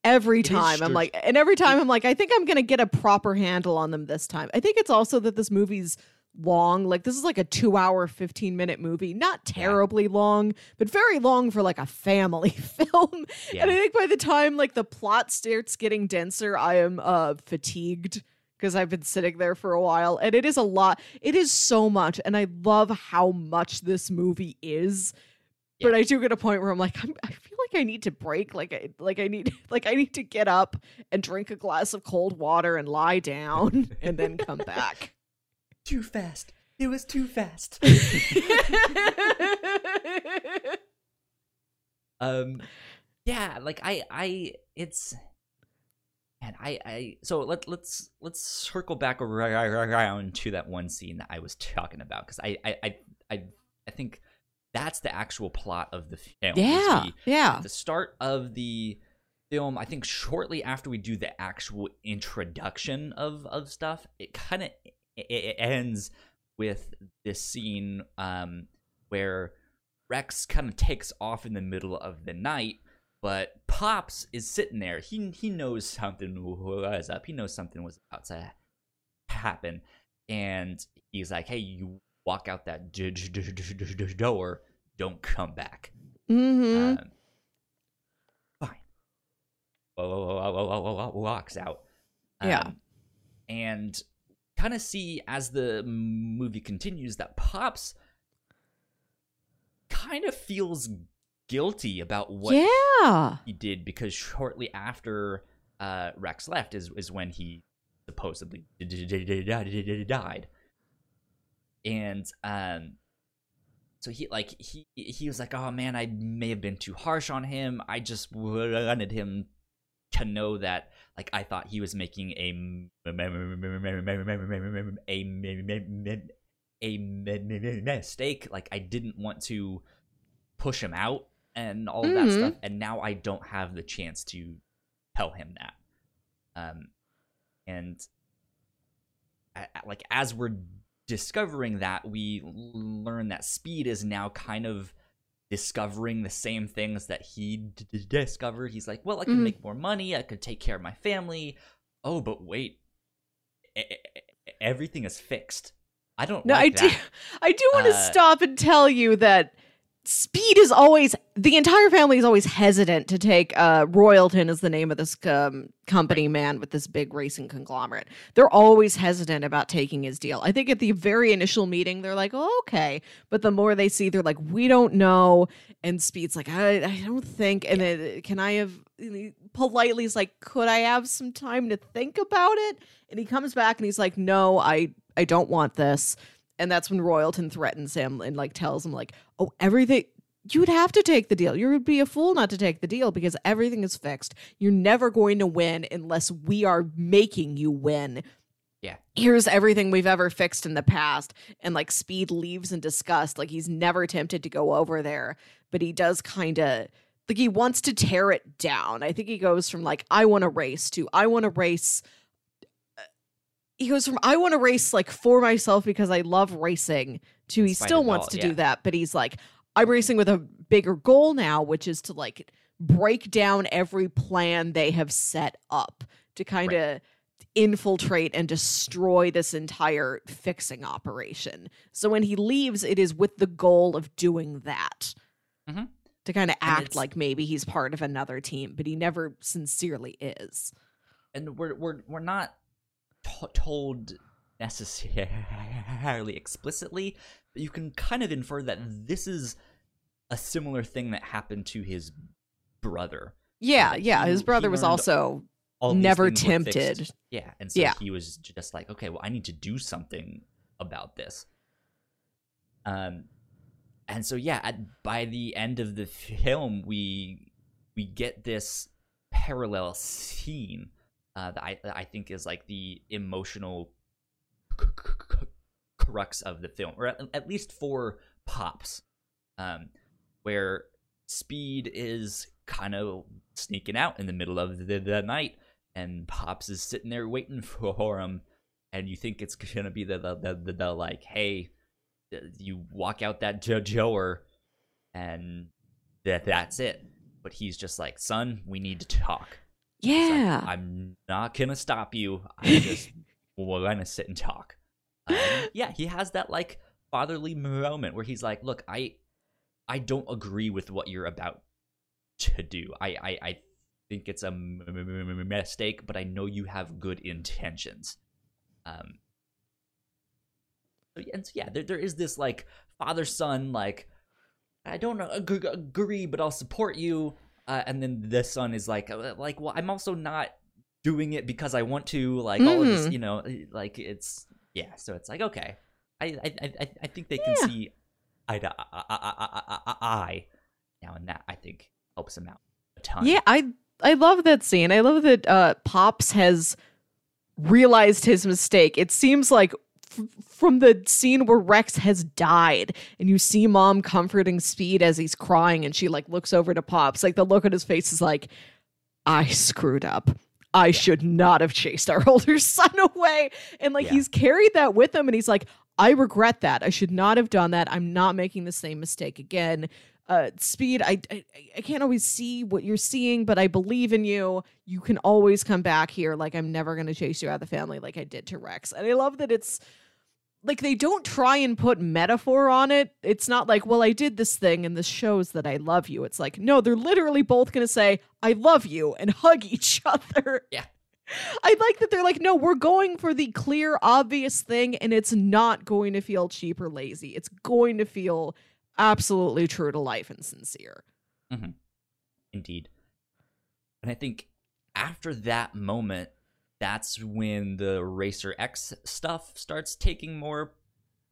Every It time I'm like, and every time I'm like, I think I'm gonna get a proper handle on them this time. I think it's also that this movie's long. Like this is like a two hour, 15 minute movie. Not Yeah. terribly long, but very long for like a family film. yeah And I think by the time like the plot starts getting denser, I am uh fatigued because I've been sitting there for a while and it is a lot. It is so much and I love how much this movie is. But I do get a point where I'm like I'm, I feel like I need to break like I like I need like I need to get up and drink a glass of cold water and lie down and then come back. Too fast it was too fast um yeah like i i it's and i i so let, let's let's circle back around to that one scene that i was talking about because I, I i i i think that's the actual plot of the film yeah. we- Yeah. the start of the film i think shortly after we do the actual introduction of of stuff it kind of it, it ends with this scene um where rex kind of takes off in the middle of the night but pops is sitting there he he knows something was up he knows something was about to happen and he's like hey you walk out that d- d- d- door don't come back Mm-hmm. um, fine. Walks out. Yeah. Um, and kind of see as the movie continues that Pops kind of feels guilty about what yeah. he did because shortly after uh, Rex left is is when he supposedly died, and um, so he like he he was like, oh man, I may have been too harsh on him. I just wanted him to know that like I thought he was making a a mistake. Like I didn't want to push him out and all of that Mhm. stuff. And now I don't have the chance to tell him that. Um, and a- a- like as we're discovering that, we learn that Speed is now kind of discovering the same things that he d- d- discovered. He's like, well, I can Mhm. make more money. I could take care of my family. Oh, but wait, e- everything is fixed. I don't No, like I do. I do want to Uh, stop and tell you that Speed is always the entire family is always hesitant to take uh Royalton is the name of this um, company man with this big racing conglomerate. They're always hesitant about taking his deal. I think at the very initial meeting they're like, "Oh, okay," but the more they see, they're like, "We don't know." And Speed's like, "I, I don't think." And then can I have politely is like, "Could I have some time to think about it?" And he comes back and he's like, "No, I I don't want this." And that's when Royalton threatens him and like tells him like, "Oh, everything you would have to take the deal. You would be a fool not to take the deal because everything is fixed. You're never going to win unless we are making you win." Yeah. Here's everything we've ever fixed in the past and like Speed leaves in disgust like he's never tempted to go over there, but he does kind of like he wants to tear it down. I think he goes from like I want to race to I want to race he goes from I want to race like for myself because I love racing to he still wants to yeah. do that, but he's like I'm racing with a bigger goal now, which is to like break down every plan they have set up to kind of infiltrate and destroy this entire fixing operation. So when he leaves, it is with the goal of doing that. Mhm. To kind of act like maybe he's part of another team, but he never sincerely is. and we're we're we're not told necessarily explicitly, but you can kind of infer that this is a similar thing that happened to his brother. Yeah, yeah. he- His brother was also never things were fixed. tempted. Yeah, and so Yeah. he was just like, okay, well, I need to do something about this. Um, and so yeah, at, by the end of the film, we we get this parallel scene uh, that I that I think is like the emotional crux of the film, or at, least for Pops, um, where Speed is kind of sneaking out in the middle of the, the night, and Pops is sitting there waiting for him, and you think it's gonna be the the, the, the, the like, hey, you walk out that jo- Joer, and that that's it. But he's just like, son, we need to talk. It's like, Yeah. I'm not gonna stop you. I'm just we're gonna sit and talk. Um, yeah, he has that like fatherly moment where he's like, "Look, I, I don't agree with what you're about to do. I, I, I think it's a m- m- m- mistake, but I know you have good intentions." Um. And so, yeah, there, there is this like father son like I don't ag- agree, but I'll support you. Uh, and then the son is like, uh, like, well, I'm also not doing it because I want to. Like all of this, Mhm. you know, like it's yeah. So it's like okay, I I I, I think they can Yeah. see eye to eye, eye, eye, eye now, and that I think helps him out a ton. Yeah, I I love that scene. I love that uh Pops has realized his mistake. It seems like f- from the scene where Rex has died and you see mom comforting Speed as he's crying and she like looks over to Pops, like the look on his face is like I screwed up. I should not have chased our older son away. And like Yeah. he's carried that with him and he's like I regret that. I should not have done that. I'm not making the same mistake again uh speed. I, I i can't always see what you're seeing but i believe in you. You can always come back here. Like i'm never going to chase you out of the family like i did to rex. And i love that it's like they don't try and put metaphor on it. It's not like well i did this thing and this shows that i love you. It's like no they're literally both going to say i love you and hug each other. Yeah. I like that they're like, no, we're going for the clear, obvious thing, and it's not going to feel cheap or lazy. It's going to feel absolutely true to life and sincere. Indeed. And I think after that moment, that's when the Racer X stuff starts taking more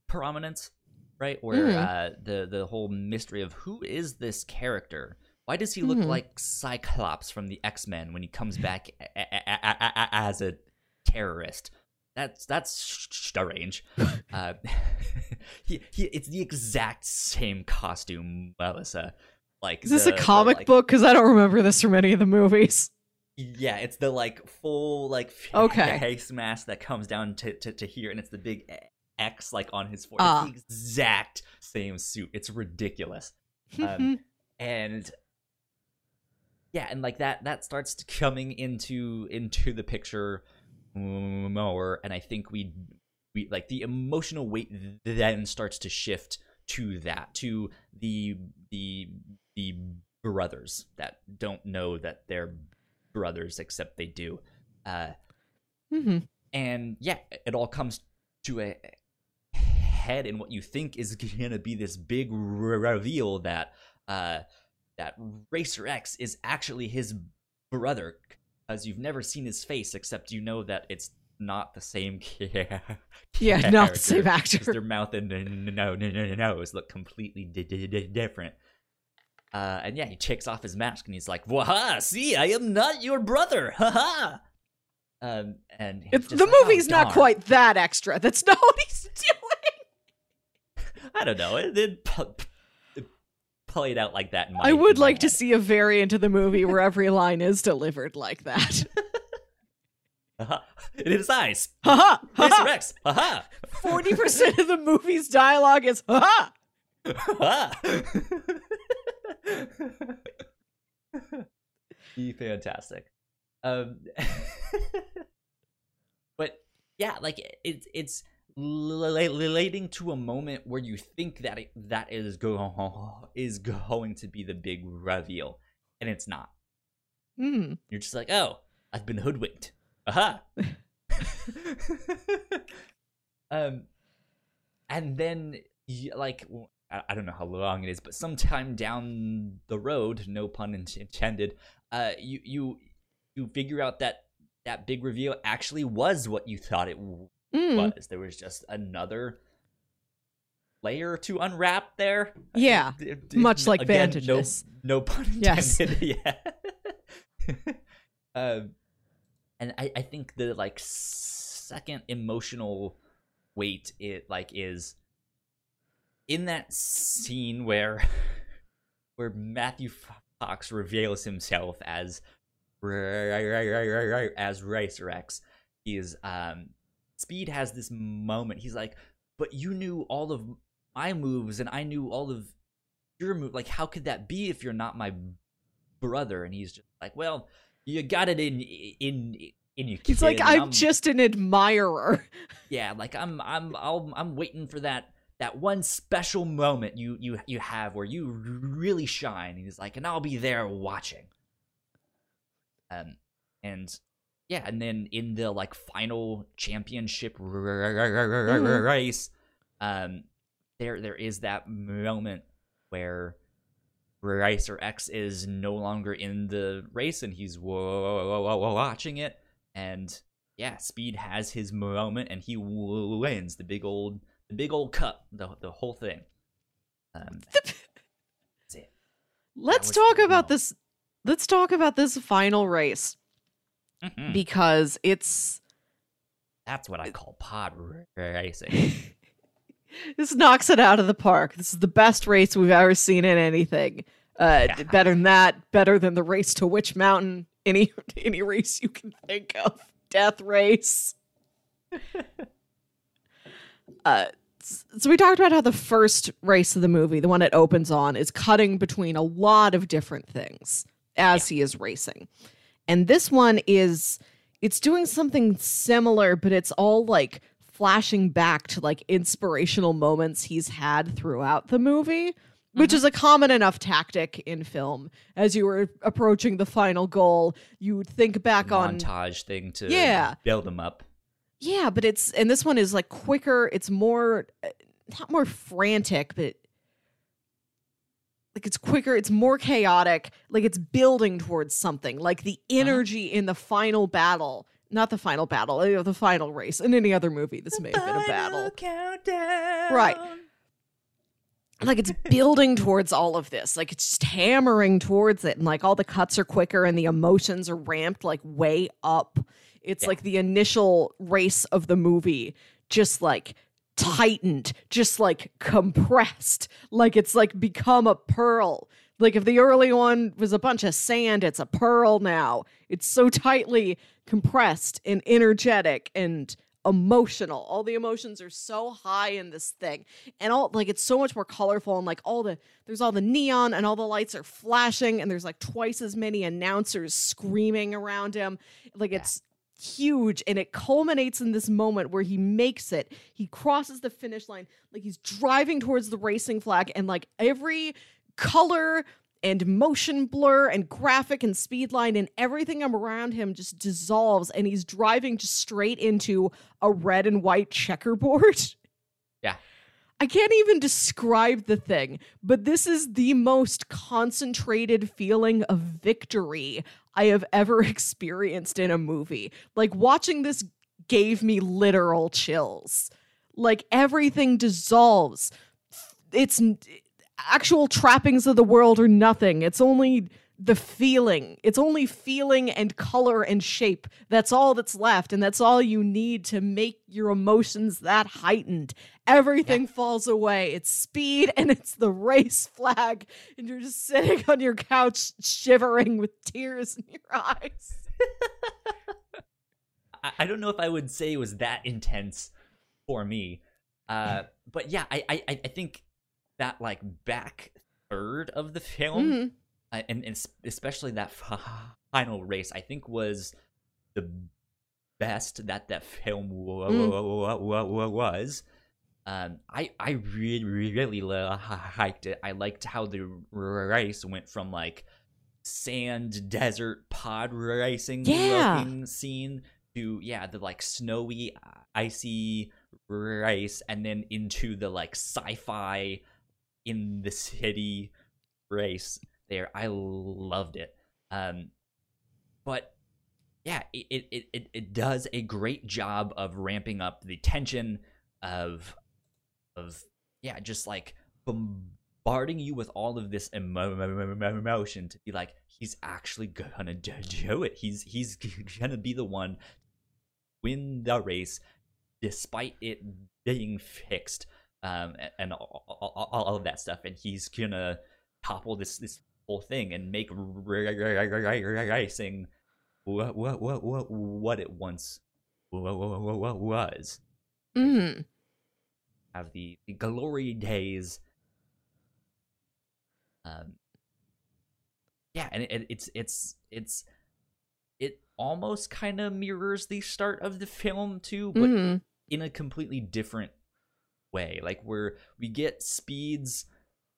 prominence, right? Where Mhm. uh, the the whole mystery of who is this character? Why does he look Mhm. like Cyclops from the X Men when he comes back a- a- a- as a terrorist? That's that's strange. uh, he, he, it's the exact same costume, Melissa. Like Is this the- a the, comic like- book? Because I don't remember this from any of the movies. Yeah, it's the like full like Okay. face mask that comes down to, to, to here, and it's the big X like on his forehead. Ah. It's the exact same suit. It's ridiculous. Um, and yeah, and like that that starts coming into into the picture more, and I think we we like the emotional weight then starts to shift to that to the the the brothers that don't know that they're brothers except they do uh Mhm. and yeah it all comes to a head in what you think is gonna be this big reveal that uh that racer x is actually his brother because you've never seen his face except you know that it's not the same Yeah, not the same. Actor. their mouth and no, no, no, no, nose look completely di- di- di- different. Uh, and yeah, he takes off his mask and he's like, "Waha! See, I am not your brother. Ha ha!" Um, and the like, "Oh, movie's not darn." quite that extra. That's not what he's doing. I don't know. It, it played out like that. In my, I would like to see a variant of the movie where every line is delivered like that. Ha-ha. It is eyes. Ha ha! Racer Ha Ha ha. Forty percent of the movie's dialogue is ha ha. Be fantastic. Um, but yeah, like it, it's relating to a moment where you think that it, that is go is going to be the big reveal, and it's not. Mm. You're just like, oh, I've been hoodwinked. Aha. um, and then like I don't know how long it is, but sometime down the road, no pun intended, uh, you you you figure out that that big reveal actually was what you thought it Mm. was. There was just another layer to unwrap there. Yeah, much like again, bandages. No, no pun Yes. intended. yeah. um, and I, I think the like second emotional weight it like is in that scene where where Matthew Fox reveals himself as as Racer X. He is um Speed has this moment. He's like, "But you knew all of my moves, and I knew all of your move. Like, how could that be if you're not my brother?" And he's just like, "Well, you got it in in in you." He's like, and I'm, just an admirer. yeah, like I'm I'm I'll, I'm waiting for that that one special moment you you you have where you really shine. And he's like, and I'll be there watching. Um, and yeah, and then in the like final championship Mhm. race, um, there there is that moment where Racer X is no longer in the race and he's watching it, and yeah, Speed has his moment and he wins the big old the big old cup, the the whole thing. Um, that's it. Let's talk about this. Let's talk about this final race Mhm. because it's That's what I call pod racing. this knocks it out of the park. This is the best race we've ever seen in anything. Uh, Yeah. Better than that. Better than the race to Witch Mountain. Any any race you can think of. Death race. uh, so we talked about how the first race of the movie, the one it opens on, is cutting between a lot of different things as he is racing. And this one is it's doing something similar, but it's all like flashing back to like inspirational moments he's had throughout the movie, which is a common enough tactic in film. As you were approaching the final goal, you would think back on montage thing to Yeah. build them up. yeah, but it's and this one is like quicker. It's more uh, not more frantic, but like it's quicker. It's more chaotic. Like it's building towards something. Like the energy in the final battle, not the final battle, uh, the final race. In any other movie, this may have been a battle. Countdown. Right. Like it's building towards all of this. Like it's just hammering towards it, and like all the cuts are quicker, and the emotions are ramped like way up. It's Yeah. like the initial race of the movie just like tightened, just like compressed, like it's like become a pearl. Like if the early one was a bunch of sand, it's a pearl now. It's so tightly compressed and energetic and emotional. All the emotions are so high in this thing. And all like it's so much more colorful and like all the there's all the neon and all the lights are flashing and there's like twice as many announcers screaming around him. Like it's huge and it culminates in this moment where he makes it he crosses the finish line like he's driving towards the racing flag and like every color and motion blur and graphic and speed line and everything around him just dissolves and he's driving just straight into a red and white checkerboard Yeah. I can't even describe the thing, but this is the most concentrated feeling of victory I have ever experienced in a movie. Like watching this gave me literal chills. Like everything dissolves. It's actual trappings of the world are nothing. It's only the feeling. It's only feeling and color and shape. That's all that's left. And that's all you need to make your emotions that heightened. Everything falls away. It's speed and it's the race flag. And you're just sitting on your couch shivering with tears in your eyes. I, don't know if I would say it was that intense for me. Uh, but yeah, I, I, I think that like back third of the film, Mhm. Uh, and, and especially that final race, I think was the best that that film Mm. wa- wa- wa- was. Um, I I really really liked it. I liked how the race went from like sand desert pod racing Yeah. scene to yeah the like snowy icy race and then into the like sci-fi in the city race there. I loved it. Um but yeah it it, it, it does a great job of ramping up the tension of of yeah just like bombarding you with all of this emo- emotion to be like he's actually gonna do it. He's he's gonna be the one to win the race despite it being fixed um and all, all, all of that stuff. And he's gonna topple this this whole thing and make racing what what what what what it once wa- wa- wa- wa- was Mm. have the, the glory days um yeah and it, it's it's it's it almost kind of mirrors the start of the film too but Mm. in a completely different way like where we get speeds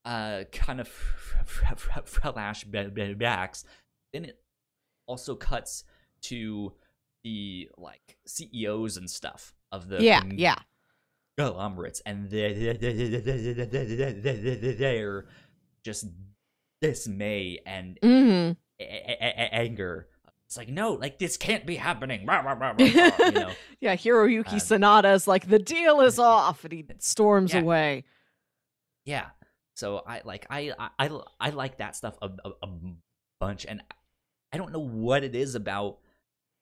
uh kind of flashbacks then it also cuts to the like ceos and stuff of the Yeah, yeah. conglomerates and they- they're just dismay and Mm. a- a- a- anger it's like no like this can't be happening rah, rah, rah, rah, rah, you know Yeah, Hiroyuki Uh, Sanada is like the deal is off, and he storms Yeah. away. yeah so i like i i i, like that stuff a, a, a bunch and i don't know what it is about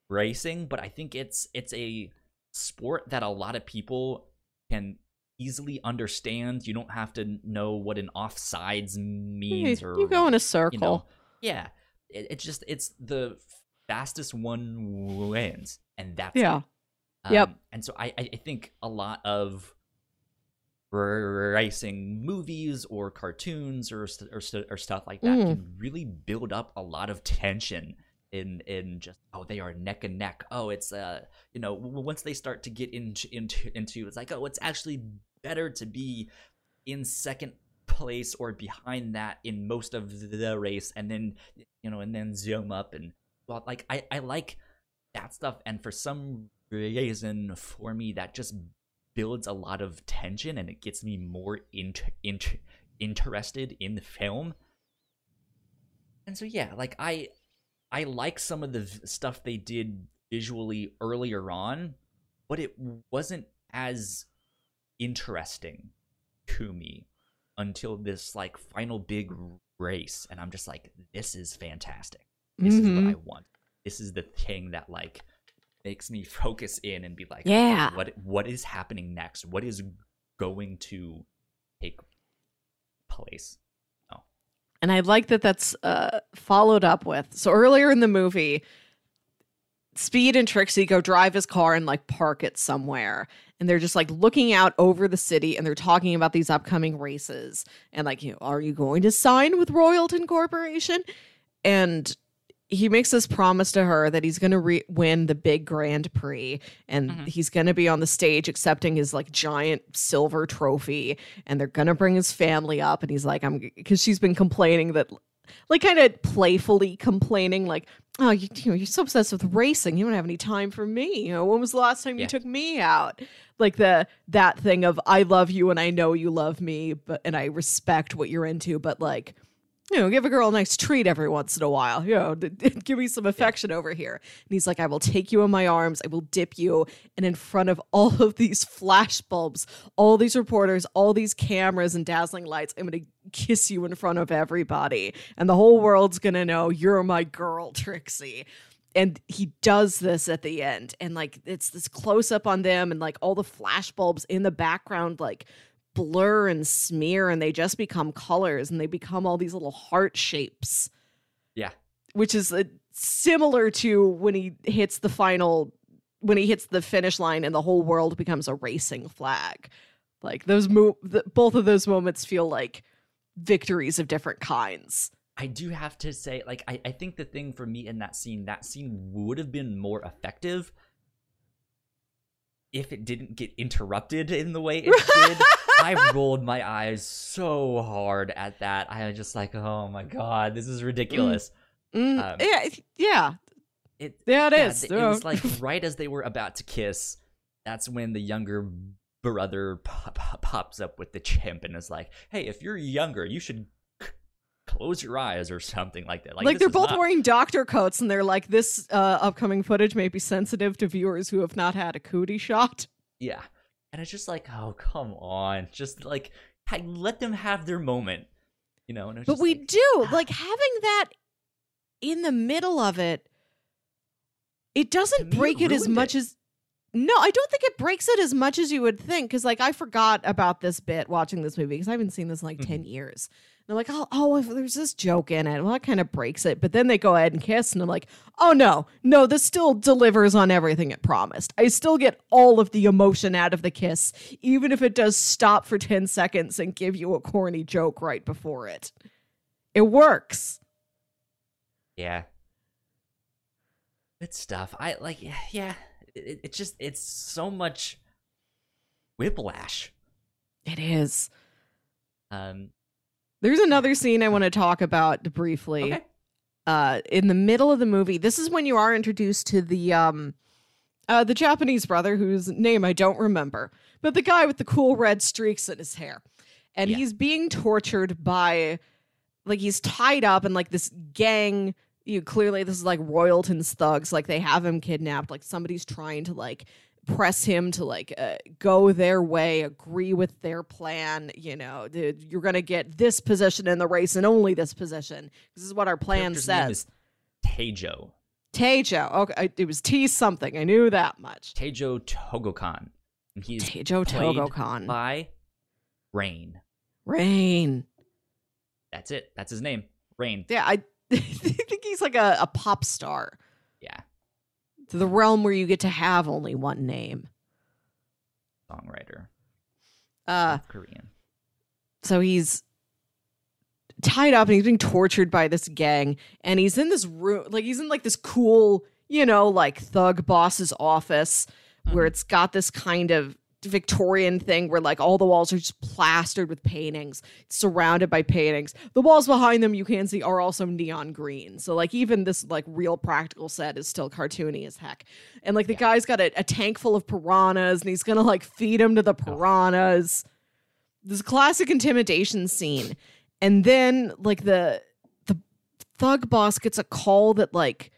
racing but i think it's it's a sport that a lot of people can easily understand you don't have to know what an offsides means You, or you go in a you circle. know yeah it, it's just it's the fastest one wins and that's it. yeah. Yep. Um, and so I, I think a lot of racing movies or cartoons or or, or stuff like that Mm. can really build up a lot of tension in in just oh they are neck and neck oh it's uh you know once they start to get into into into it's like oh it's actually better to be in second place or behind that in most of the race and then you know and then zoom up and well like i i like that stuff and for some reason for me that just builds a lot of tension and it gets me more into into interested in the film. And so yeah like i i like some of the v- stuff they did visually earlier on but it wasn't as interesting to me until this like final big race and i'm just like this is fantastic. This is Mhm. what i want. This is the thing that like makes me focus in and be like Yeah. okay, what what is happening next what is going to take place Oh, And I like that that's uh, followed up with. So earlier in the movie, Speed and Trixie go drive his car and like park it somewhere. And they're just like looking out over the city and they're talking about these upcoming races. And like, you know, are you going to sign with Royalton Corporation? And he makes this promise to her that he's going to re- win the big Grand Prix and Mhm. he's going to be on the stage accepting his like giant silver trophy and they're going to bring his family up and he's like I'm cuz she's been complaining that like kind of playfully complaining like oh you, you know you're so obsessed with racing you don't have any time for me you know when was the last time you took me out like the that thing of I love you and I know you love me but and I respect what you're into but like you know, give a girl a nice treat every once in a while. You know, give me some affection over here. And he's like, I will take you in my arms. I will dip you. And in front of all of these flash bulbs, all these reporters, all these cameras and dazzling lights, I'm going to kiss you in front of everybody. And the whole world's going to know you're my girl, Trixie. And he does this at the end. And like, it's this close up on them and like all the flashbulbs in the background, like, blur and smear and they just become colors and they become all these little heart shapes. Yeah. Which is uh, similar to when he hits the final when he hits the finish line and the whole world becomes a racing flag. Like those mo- the, both of those moments feel like victories of different kinds. I do have to say, like, I, I think the thing for me in that scene, that scene would have been more effective if it didn't get interrupted in the way it did. I rolled my eyes so hard at that. I was just like, oh my god, this is ridiculous. Mm, Um, yeah, it- yeah, It yeah, it yeah, is. th- it was like right as they were about to kiss. That's when the younger brother pop- pop- pops up with the chimp and is like, "Hey, if you're younger, you should c- close your eyes or something like that." Like, like they're both not- wearing doctor coats and they're like this uh, upcoming footage may be sensitive to viewers who have not had a cootie shot Yeah, and it's just like, oh come on, just like let them have their moment, you know. But we like, do like having that in the middle of it it doesn't me, it break it as much it. as no i don't think it breaks it as much as you would think because like i forgot about this bit watching this movie because i haven't seen this in like Mhm. 10 years and i'm like oh, oh if there's this joke in it well that kind of breaks it but then they go ahead and kiss and i'm like oh no no this still delivers on everything it promised i still get all of the emotion out of the kiss even if it does stop for 10 seconds and give you a corny joke right before it it works yeah, good stuff. I like, yeah, yeah. It, it just it's so much whiplash. it is Um, there's another scene i want to talk about briefly okay. uh in the middle of the movie this is when you are introduced to the um uh the japanese brother whose name i don't remember but the guy with the cool red streaks in his hair and Yeah. he's being tortured by like he's tied up in like this gang you clearly this is like royalton's thugs like they have him kidnapped like somebody's trying to like press him to like uh, go their way agree with their plan you know the, you're gonna get this position in the race and only this position this is what our plan says is Taejo. Taejo. Okay, it was T something. I knew that much. Taejo Togokahn. He's played Togokahn. by Rain. Rain. That's it. That's his name. Rain. Yeah, I think he's like a, a pop star. Yeah. To the realm where you get to have only one name. Songwriter. Uh, Korean. so he's tied up and he's being tortured by this gang and he's in this room like he's in like this cool you know like thug boss's office where Mhm. it's got this kind of Victorian thing where like all the walls are just plastered with paintings, it's surrounded by paintings. The walls behind them you can see are also neon green. So like even this like real practical set is still cartoony as heck. And like the Yeah. guy's got a, a tank full of piranhas and he's gonna like feed them to the piranhas. This classic intimidation scene. And then like the the thug boss gets a call that like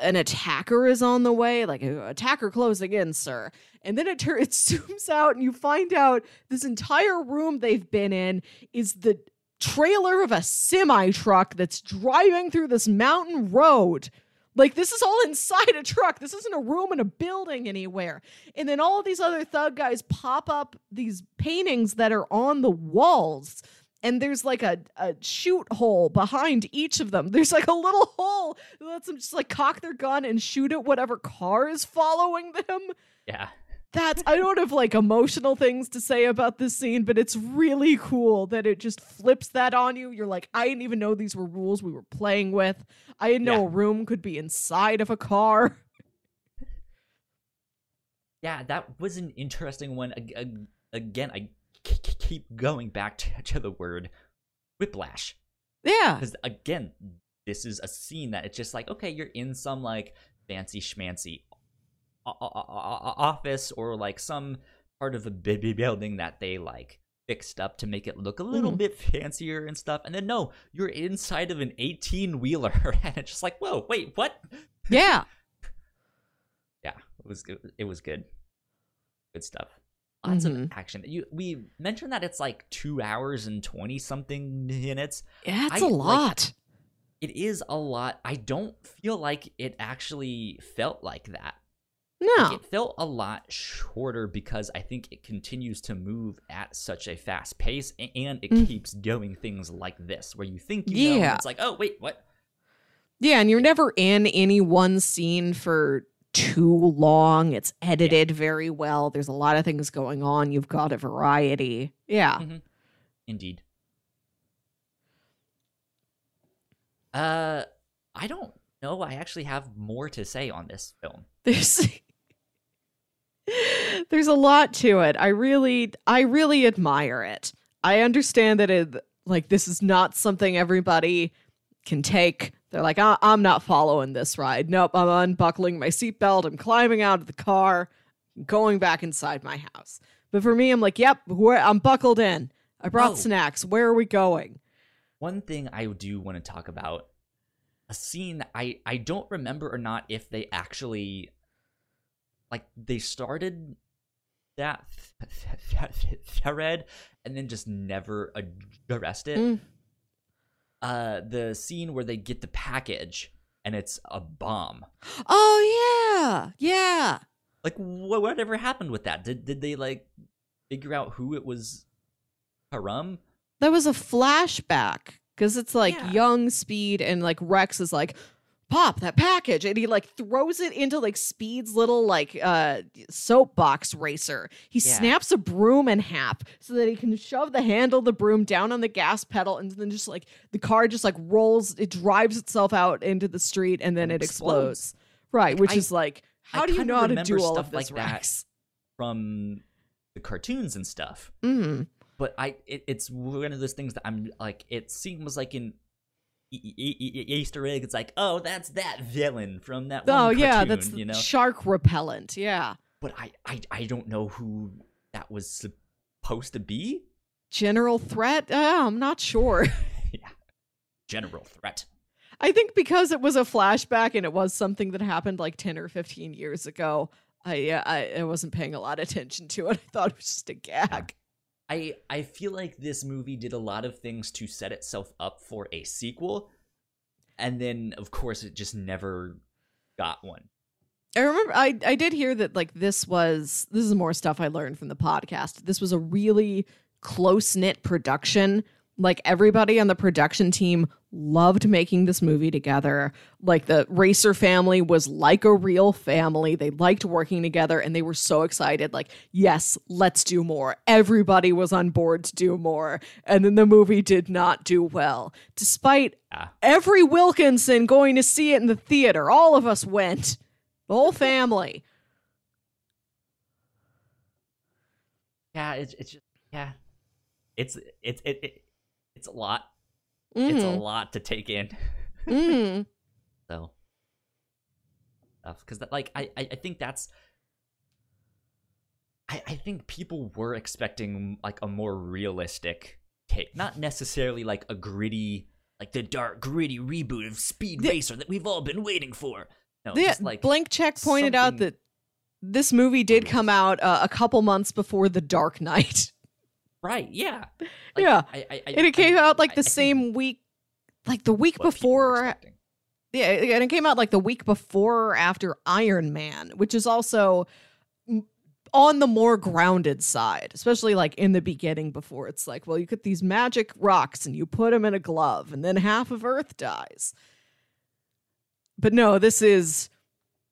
an attacker is on the way, like "Uh, attacker closing in, sir. And then it tur- it zooms out, and you find out this entire room they've been in is the trailer of a semi truck that's driving through this mountain road. Like this is all inside a truck. This isn't a room in a building anywhere. And then all these other thug guys pop up these paintings that are on the walls and there's like a, a shoot hole behind each of them. There's like a little hole that lets them just like cock their gun and shoot at whatever car is following them. Yeah. That's I don't have like emotional things to say about this scene, but it's really cool that it just flips that on you. You're like, I didn't even know these were rules we were playing with. I didn't know Yeah. a room could be inside of a car. Yeah, that was an interesting one. Ag- ag- Again, I keep going back to, to the word whiplash. Yeah. Because again, this is a scene that it's just like, okay, you're in some like fancy schmancy office or like some part of a big building that they like fixed up to make it look a little Mhm. bit fancier and stuff. And then no, you're inside of an 18 wheeler, and it's just like, whoa, wait, what? Yeah. yeah, it was good. It was good. Good stuff. Lots of Mhm. action. You we mentioned that it's like two hours and twenty something minutes. Yeah, it's I, a like, lot. It is a lot. I don't feel like it actually felt like that. no. Like, it felt a lot shorter because I think it continues to move at such a fast pace and it Mm. keeps doing things like this where you think you know Yeah. it's like, oh wait, what? Yeah, and you're never in any one scene for too long. It's edited very well. There's a lot of things going on. You've got a variety. Yeah. Indeed. Uh I don't know. I actually have more to say on this film. There's There's a lot to it. I really I really admire it. I understand that it like this is not something everybody can take. They're like, I- I'm not following this ride. Nope, I'm unbuckling my seatbelt. I'm climbing out of the car, going back inside my house. But for me, I'm like, yep, I'm buckled in. I brought Oh. snacks. Where are we going? One thing I do want to talk about a scene I I don't remember or not if they actually like they started that thread and then just never addressed it. Mm. Uh, the scene where they get the package and it's a bomb. Oh yeah, yeah. Like, wh- whatever happened with that? Did did they like figure out who it was? Haram? That was a flashback because it's like Yeah. young Speed and like Rex is like, pop that package, and he like throws it into like Speed's little like uh soapbox racer. He Yeah. snaps a broom in half so that he can shove the handle of the broom down on the gas pedal, and then just like the car just like rolls, it drives itself out into the street, and then And it explodes. explodes. Right, Like, which I- is like, how I do you know how to remember do all stuff of this, like that. Rex? from the cartoons and stuff. Mm-hmm. But I, it, it's one of those things that I'm like. It seems like an e- e- Easter egg. It's like, oh, that's that villain from that. Oh one yeah, cartoon, that's you know. shark repellent. Yeah. but I, I, I don't know who that was supposed to be. General threat? Uh, I'm not sure. yeah, general threat. I think because it was a flashback and it was something that happened like 10 or 15 years ago, I, uh, I, I wasn't paying a lot of attention to it. I thought it was just a gag. I I feel like this movie did a lot of things to set itself up for a sequel, and then of course it just never got one. I remember I, I did hear that like this was this is more stuff I learned from the podcast. This was a really close knit production. Like everybody on the production team loved making this movie together. Like the Racer family was like a real family. They liked working together and they were so excited. Like, yes, let's do more. Everybody was on board to do more. And then the movie did not do well. Despite Yeah. every Wilkinson going to see it in the theater, all of us went. The whole family. Yeah, it's it's just yeah, it's it's it, it it's a lot. It's a Mhm. lot to take in. Mhm. So because like I, I I think that's. I, I think people were expecting like a more realistic take, not necessarily like a gritty, like the dark, gritty reboot of Speed The- Racer that we've all been waiting for. No, The- just like Blank Check pointed out that this movie did come out uh, a couple months before The Dark Knight. Right, yeah, Yeah. I, I, I, and it came out like the same week, like the week what people were before. Yeah, and it came out like the week before or after Iron Man, which is also on the more grounded side, especially like in the beginning before it's like, well, you get these magic rocks and you put them in a glove and then half of Earth dies. But no, this is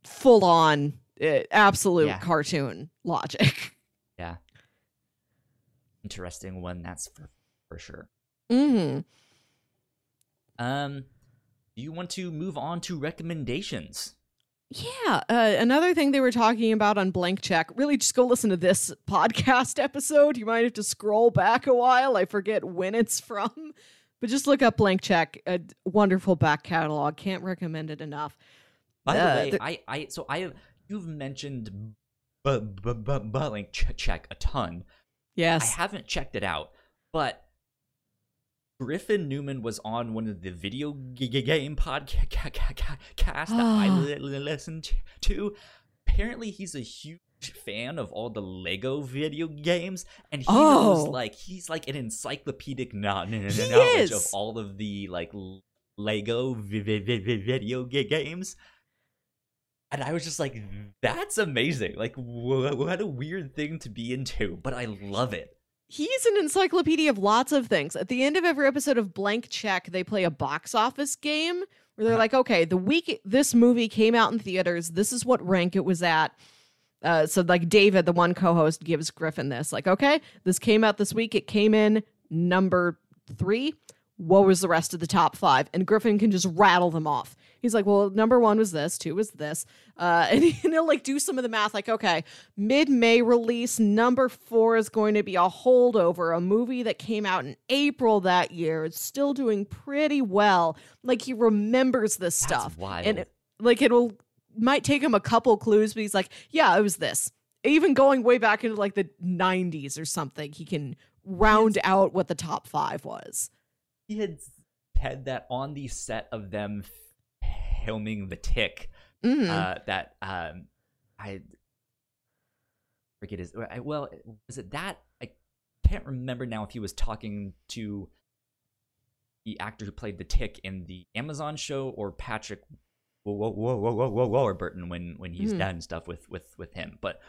full on uh, absolute Yeah. cartoon logic. Interesting one. That's for for sure. hmm Um, do you want to move on to recommendations? Yeah. Uh, another thing they were talking about on Blank Check, really just go listen to this podcast episode. You might have to scroll back a while. I forget when it's from, but just look up Blank Check. A wonderful back catalog. Can't recommend it enough. By Uh, the way, the- I, I, so I have, you've mentioned b- b- b- Blank Ch- Check a ton. I haven't checked it out, but Griffin Newman was on one of the video game podcasts that I ah. li- listened to. Apparently, he's a huge fan of all the Lego video games, and he knows Oh. like he's like an encyclopedic kno- kn- knowledge of all of the like Lego vi- vi- vi- vi- video ga- games. And I was just like, that's amazing. Like, wh- what a weird thing to be into, but I love it. He's an encyclopedia of lots of things. At the end of every episode of Blank Check, they play a box office game where they're Uh-huh. like, okay, the week this movie came out in theaters, this is what rank it was at. Uh, so, like, David, the one co host, gives Griffin this. Like, okay, this came out this week. It came in number three. What was the rest of the top five? And Griffin can just rattle them off. He's like, well, number one was this, two was this, uh, and, he, and he'll like do some of the math. Like, okay, mid May release, number four is going to be a holdover, a movie that came out in April that year. It's still doing pretty well. Like he remembers this That's stuff, wild. and it, like it'll might take him a couple clues, but he's like, yeah, it was this. Even going way back into like the 90s or something, he can round out what the top five was. he had said that on the set of them filming the tick Mhm. uh that um i forget his I- well was it that i can't remember now if he was talking to the actor who played the tick in the amazon show or patrick whoa whoa whoa whoa whoa whoa Burton when when he's Hmm. done stuff with with with him but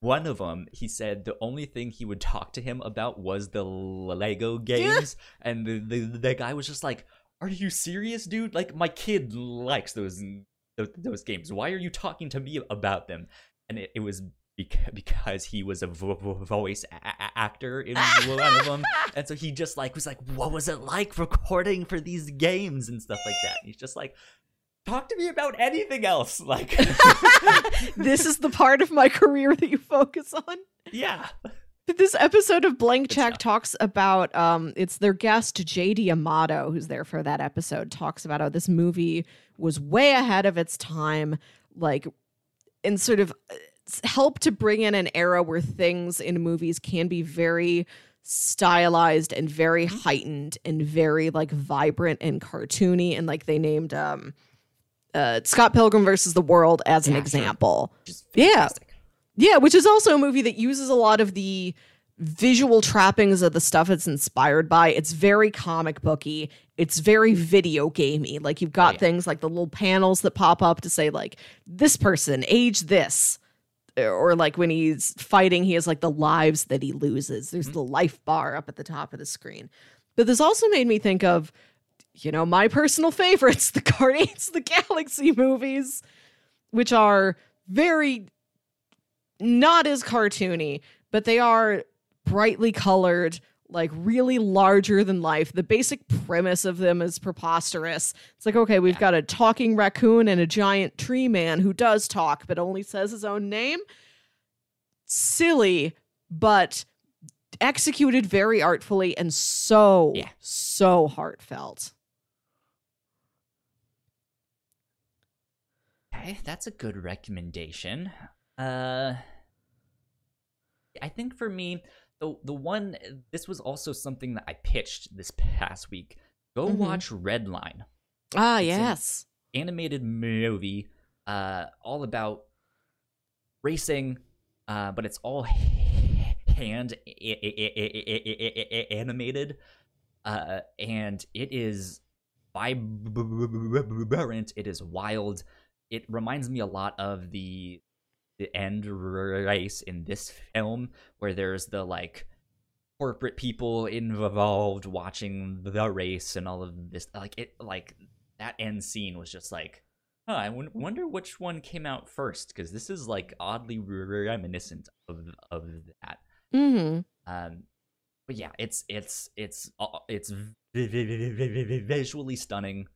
one of them he said the only thing he would talk to him about was the lego games and the, the the guy was just like are you serious dude? Like my kid likes those those, those games. Why are you talking to me about them? And it, it was because he was a vo- vo- voice a- actor in one of them and so he just like was like what was it like recording for these games and stuff like that? And he's just like talk to me about anything else. Like this is the part of my career that you focus on. yeah This episode of Blank Check talks about um it's their guest JD Amato who's there for that episode talks about how this movie was way ahead of its time like and sort of uh, s- help to bring in an era where things in movies can be very stylized and very heightened and very like vibrant and cartoony and like they named um uh Scott Pilgrim versus the World as an Yeah, sure. example. just Yeah. Yeah, which is also a movie that uses a lot of the visual trappings of the stuff it's inspired by. It's very comic booky. It's very video gamey. Like you've got yeah. things like the little panels that pop up to say like this person age this or like when he's fighting he has like the lives that he loses. There's Mhm. the life bar up at the top of the screen. But this also made me think of you know, my personal favorites, the Guardians of the Galaxy movies, which are very not as cartoony, but they are brightly colored, like really larger than life. The basic premise of them is preposterous. It's like, okay, we've Yeah. got a talking raccoon and a giant tree man who does talk but only says his own name. Silly, but executed very artfully and so, Yeah. so heartfelt. Okay, that's a good recommendation. Uh I think for me, the the one this was also something that I pitched this past week. Go Mhm. watch Redline, Ah, It's an- yes. animated movie uh all about racing, uh but it's all hand animated. Uh and it is vibrant, it is wild it reminds me a lot of the the end race in this film where there's the like corporate people involved watching the race and all of this like it like that end scene was just like huh, i wonder which one came out first because this is like oddly reminiscent of of that Mm-hmm. um but yeah it's it's it's uh, it's vi- vi- vi- vi- vi- vi- visually stunning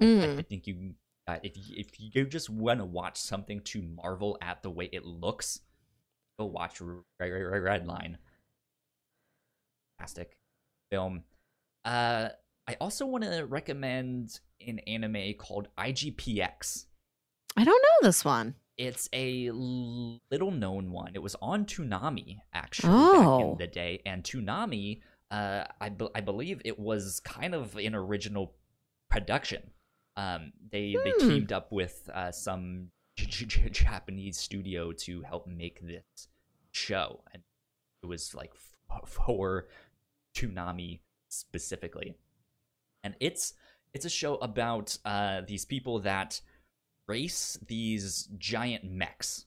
I- I. I think you uh, if you, if you just want to watch something to marvel at the way it looks, go watch Red, Red, Redline. Fantastic film. Uh, I also want to recommend an anime called IGPX. I don't know this one. It's a little known one. It was on Toonami actually Oh. back in the day, and Toonami, uh, I be- I believe it was kind of an original production. Um, they hmm. they teamed up with uh, some j- j- Japanese studio to help make this show, and it was like f- for Toonami specifically, and it's it's a show about uh, these people that race these giant mechs.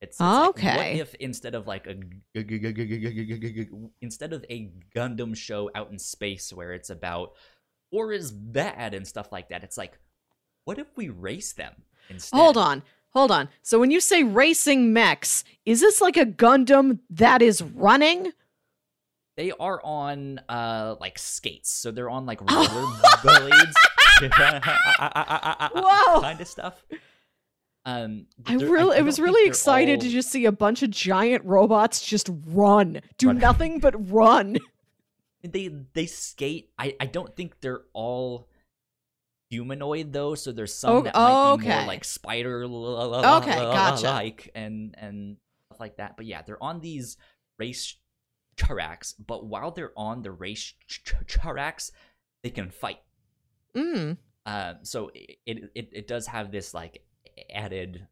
It's, it's okay. Like, what if instead of like a instead of a Gundam show out in space where it's about war is bad and stuff like that, it's like, what if we race them instead? Hold on. Hold on. So when you say racing mechs, is this like a Gundam that is running? They are on uh like skates, so they're on like Oh. roller blades. Whoa. kind of stuff. Um, I really, I, don't was really excited to just see a bunch of giant robots just run, do nothing but run. They they skate. I I don't think they're all humanoid though. So there's some Oh, that might be okay. more like spider Okay, gotcha. like and and stuff like that. But yeah, they're on these race tracks. But while they're on the race tracks, they can fight. Mm. Um, so it, it it does have this like added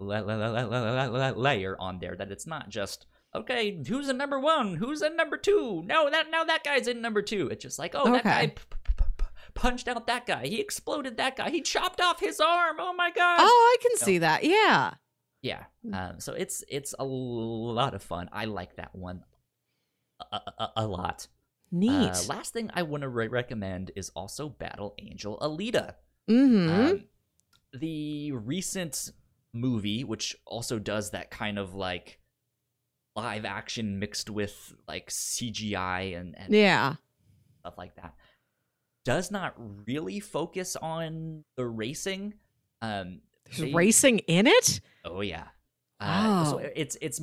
la- la- la- la- la- la- la- layer on there that it's not just okay who's in number one? Who's in number two? No that now that guy's in number two. It's just like oh that guy p- p- p- punched out that guy. He exploded that guy. He chopped off his arm. Oh my god Oh, I can So- see that. Yeah. yeah. Um, so it's it's a lot of fun. I like that one a, a, a lot. Neat. uh, last thing i want to re- recommend is also battle angel alita. Mm-hmm. um, the recent movie, which also does that kind of like live action mixed with like CGI and, and yeah. stuff like that, does not really focus on the racing. Um, There's they- racing in it? Oh yeah. Uh, so Oh. it's it's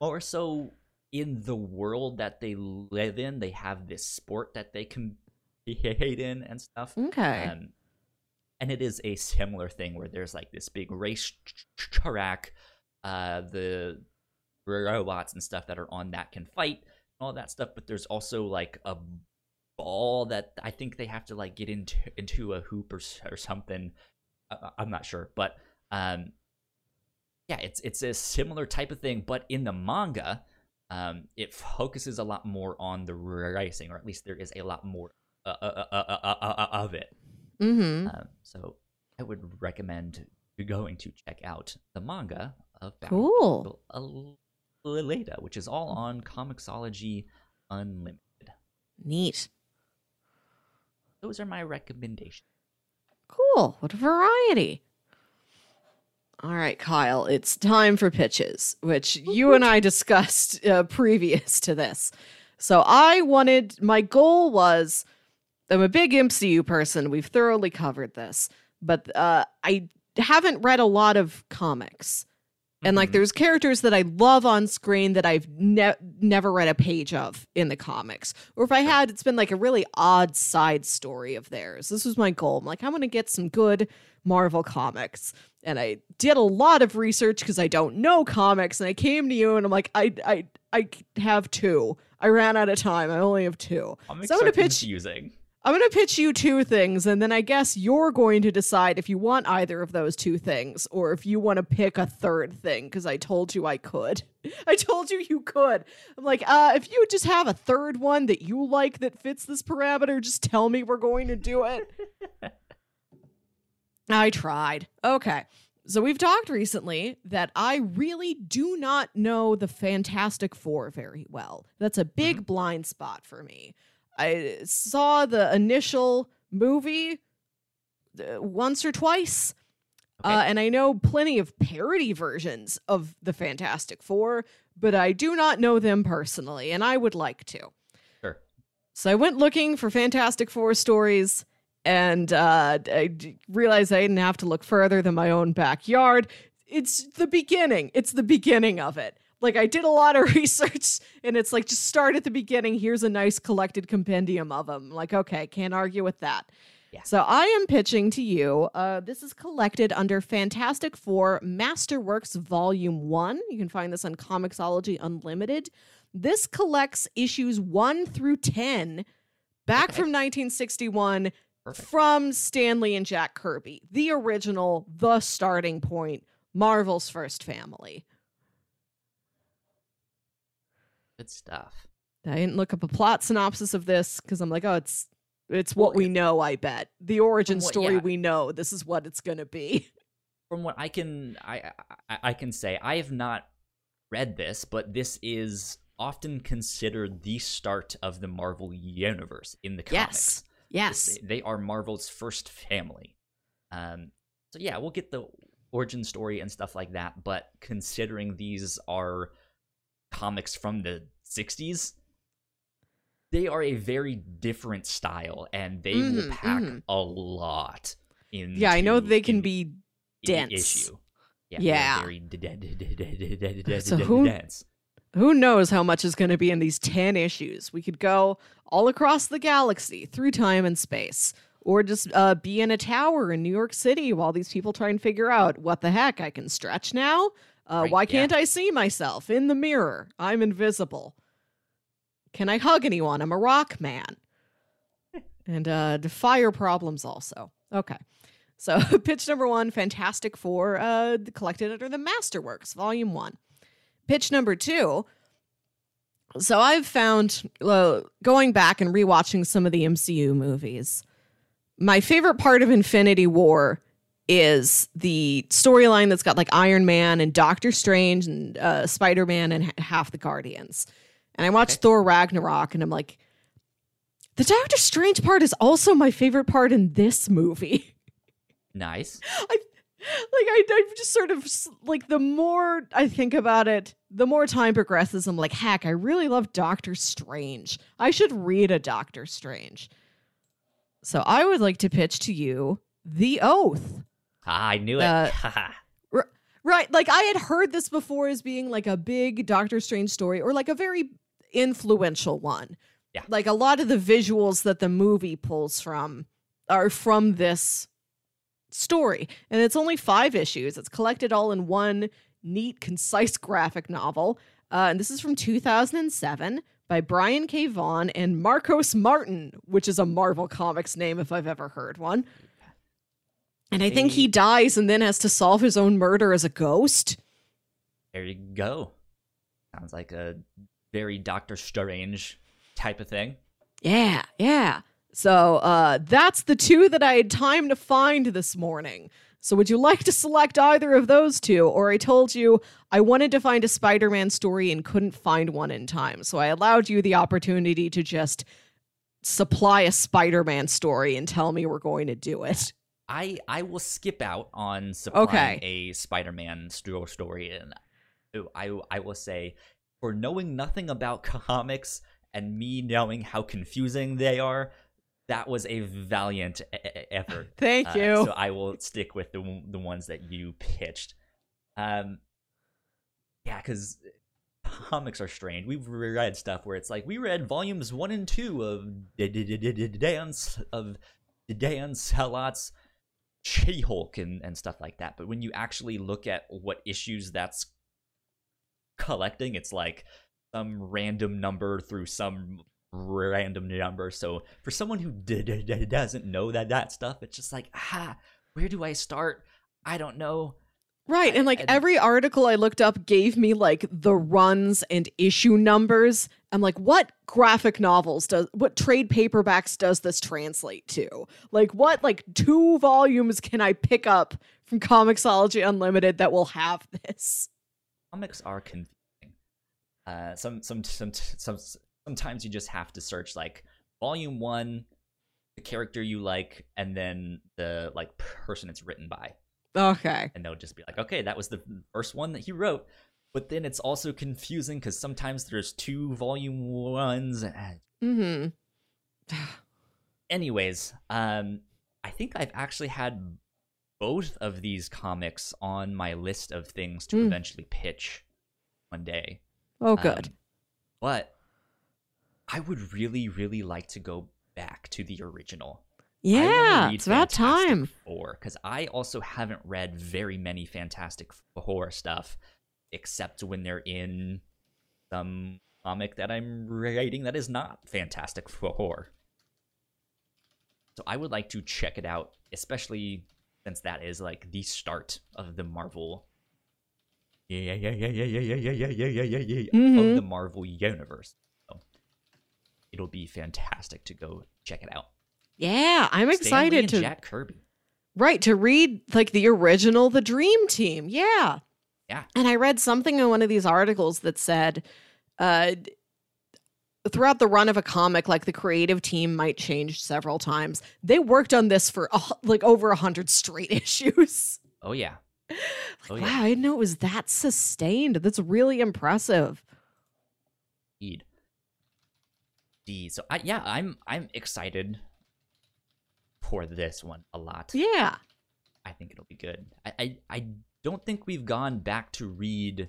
more so in the world that they live in. They have this sport that they can compete in and stuff. Okay. Um, and it is a similar thing where there's like this big race track. Uh, the robots and stuff that are on that can fight and all that stuff, but there's also like a ball that I think they have to like get into into a hoop or or something. I- I'm not sure, but um, yeah, it's it's a similar type of thing, but in the manga, um, it focuses a lot more on the racing, or at least there is a lot more uh, uh, uh, uh, uh, uh, of it. mm-hmm. Um, so I would recommend going to check out the manga of Cool. Battle which is all on Comixology Unlimited. Neat. Those are my recommendations. Cool. What a variety. All right, Kyle, it's time for pitches, which you and I discussed uh, previous to this. So I wanted, my goal was I'm a big MCU person. We've thoroughly covered this, but uh, I haven't read a lot of comics. And like, Mhm. there's characters that I love on screen that I've ne- never read a page of in the comics. Or if I had, it's been like a really odd side story of theirs. This was my goal. I'm like, I want to get some good Marvel comics. And I did a lot of research because I don't know comics. And I came to you and I'm like, I, I, I have two. I ran out of time. I only have two. Comics So I'm gonna pitch- confusing. I'm going to pitch you two things, and then I guess you're going to decide if you want either of those two things or if you want to pick a third thing because I told you I could. I told you you could. I'm like, uh, if you just have a third one that you like that fits this parameter, just tell me we're going to do it. I tried. Okay. So we've talked recently that I really do not know the Fantastic Four very well. That's a big blind spot for me. I saw the initial movie uh, once or twice. Okay. Uh, and I know plenty of parody versions of the Fantastic Four, but I do not know them personally, and I would like to. Sure. So I went looking for Fantastic Four stories, and uh, I d- realized I didn't have to look further than my own backyard. It's the beginning. It's the beginning of it. Like I did a lot of research, and it's like just start at the beginning. Here's a nice collected compendium of them. Like okay, can't argue with that. Yeah. So I am pitching to you. Uh, this is collected under Fantastic Four Masterworks Volume One. You can find this on Comixology Unlimited. This collects issues one through ten, back Okay. from 1961, Perfect. from Stan Lee and Jack Kirby, the original, the starting point, Marvel's first family. Good stuff. I didn't look up a plot synopsis of this because I'm like, oh, it's it's Well, what we know. I bet the origin what- story yeah. we know. This is what it's gonna be. From what I can I, I I can say, I have not read this, but this is often considered the start of the Marvel universe in the comics. Yes, yes. They are Marvel's first family. Um, so yeah, we'll get the origin story and stuff like that. But considering these are comics from the 60s they are a very different style and they mm-hmm, will pack mm-hmm. a lot in yeah i know they can in, be dense issue yeah, yeah. very so who, dense who knows how much is going to be in these 10 issues we could go all across the galaxy through time and space or just uh, be in a tower in new york city while these people try and figure out what the heck i can stretch now uh, Right, why can't I see myself in the mirror? I'm invisible. Can I hug anyone? I'm a rock man. and uh, the fire problems also. Okay. So, pitch number one Fantastic Four, uh, collected under the Masterworks, Volume One. Pitch number two. So, I've found, uh, going back and rewatching some of the MCU movies, my favorite part of Infinity War is the storyline that's got like Iron Man and Doctor Strange and uh, Spider Man and half the Guardians. And I watched Okay. Thor Ragnarok and I'm like, the Doctor Strange part is also my favorite part in this movie. Nice. like I, I'm just sort of like the more I think about it, the more time progresses. I'm like, heck, I really love Doctor Strange. I should read a Doctor Strange. So I would like to pitch to you The Oath. Ah, I knew it. Uh. Right. Like I had heard this before as being like a big Doctor Strange story or like a very influential one. Yeah. Like a lot of the visuals that the movie pulls from are from this story. And it's only five issues. It's collected all in one neat, concise graphic novel. Uh, and this is from 2007 by Brian K. Vaughan and Marcos Martin, which is a Marvel Comics name if I've ever heard one. And I think he dies and then has to solve his own murder as a ghost. there you go. Sounds like a very Doctor Strange type of thing. Yeah, yeah. So uh, that's the two that I had time to find this morning. So would you like to select either of those two? Or I told you I wanted to find a Spider Man story and couldn't find one in time. So I allowed you the opportunity to just supply a Spider Man story and tell me we're going to do it. I I will skip out on supplying Okay. a Spider-Man sto- story, and I I will say, for knowing nothing about comics and me knowing how confusing they are, that was a valiant effort. Thank Uh, you. so I will stick with the the ones that you pitched. Um, yeah, because comics are strange. We've read stuff where it's like we read volumes one and two of Dance of Dan Slott's She-Hulk and and stuff like that. But when you actually look at what issues that's collecting, it's like some random number through some random number. So for someone who d- d- doesn't know that that stuff, it's just like, ah, where do I start? I don't know. Right. And like and- every article I looked up gave me like the runs and issue numbers. I'm like, what graphic novels does, what trade paperbacks does this translate to? Like, what like two volumes can I pick up from Comixology Unlimited that will have this? Comics are confusing. Uh, some some some some sometimes you just have to search like volume one, the character you like, and then the like person it's written by. Okay. and they'll just be like, okay, that was the first one that he wrote. But then it's also confusing because sometimes there's two volume ones. Mm Anyways, um, I think I've actually had both of these comics on my list of things to Mm. eventually pitch one day. hmm. Oh, good. Um, but I would really, really like to go back to the original. Yeah. It's about time. Four, because I also haven't read very many Fantastic Four stuff, except when they're in some comic that I'm writing that is not Fantastic Four. So I would like to check it out, especially since that is like the start of the Marvel. Yeah, yeah, yeah, yeah, yeah, yeah, yeah, yeah, yeah, yeah, yeah, yeah, Mhm. of the Marvel universe. So it'll be fantastic to go check it out. Yeah. I'm excited and to. Jack Kirby. Right, to read like the original The Dream Team. Yeah. Yeah. And I read something in one of these articles that said uh throughout the run of a comic like the creative team might change several times. They worked on this for hu- like over a 100 straight issues. Oh yeah, Like, Oh, yeah. wow, I didn't know it was that sustained. That's really impressive. indeed. D. So I yeah, I'm I'm excited for this one a lot. Yeah. I think it'll be good. I I, I don't think we've gone back to read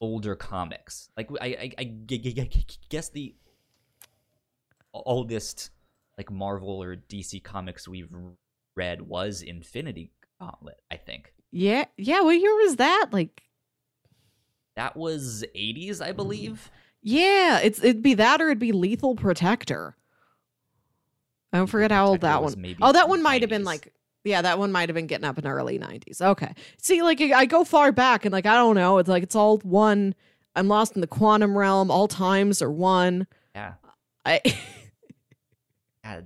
older comics. Like I I guess the oldest like Marvel or DC comics we've read was Infinity Gauntlet. I think Yeah. Yeah. What year was that? Like, that was 80s, I mm-hmm. believe. yeah, it's it'd be that or it'd be Lethal Protector. I don't forget how old that one. maybe Oh, that one might have been like, yeah, that one might have been getting up in the early '90s. Okay, see, like I go far back, and like I don't know, it's like it's all one. I'm lost in the quantum realm. All times are one. Yeah. I Yeah,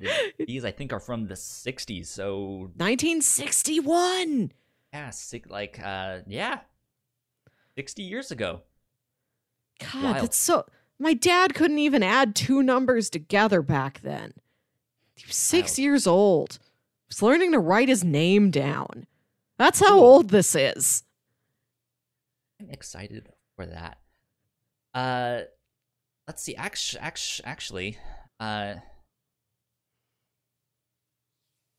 these I think are from the 60s. So 1961. yeah, sick, like uh yeah. 60 years ago. God, Wild. that's so. My dad couldn't even add two numbers together back then. He was six years old. He was learning to write his name down. That's how old this is. I'm excited for that. Uh let's see. Actually, actually, uh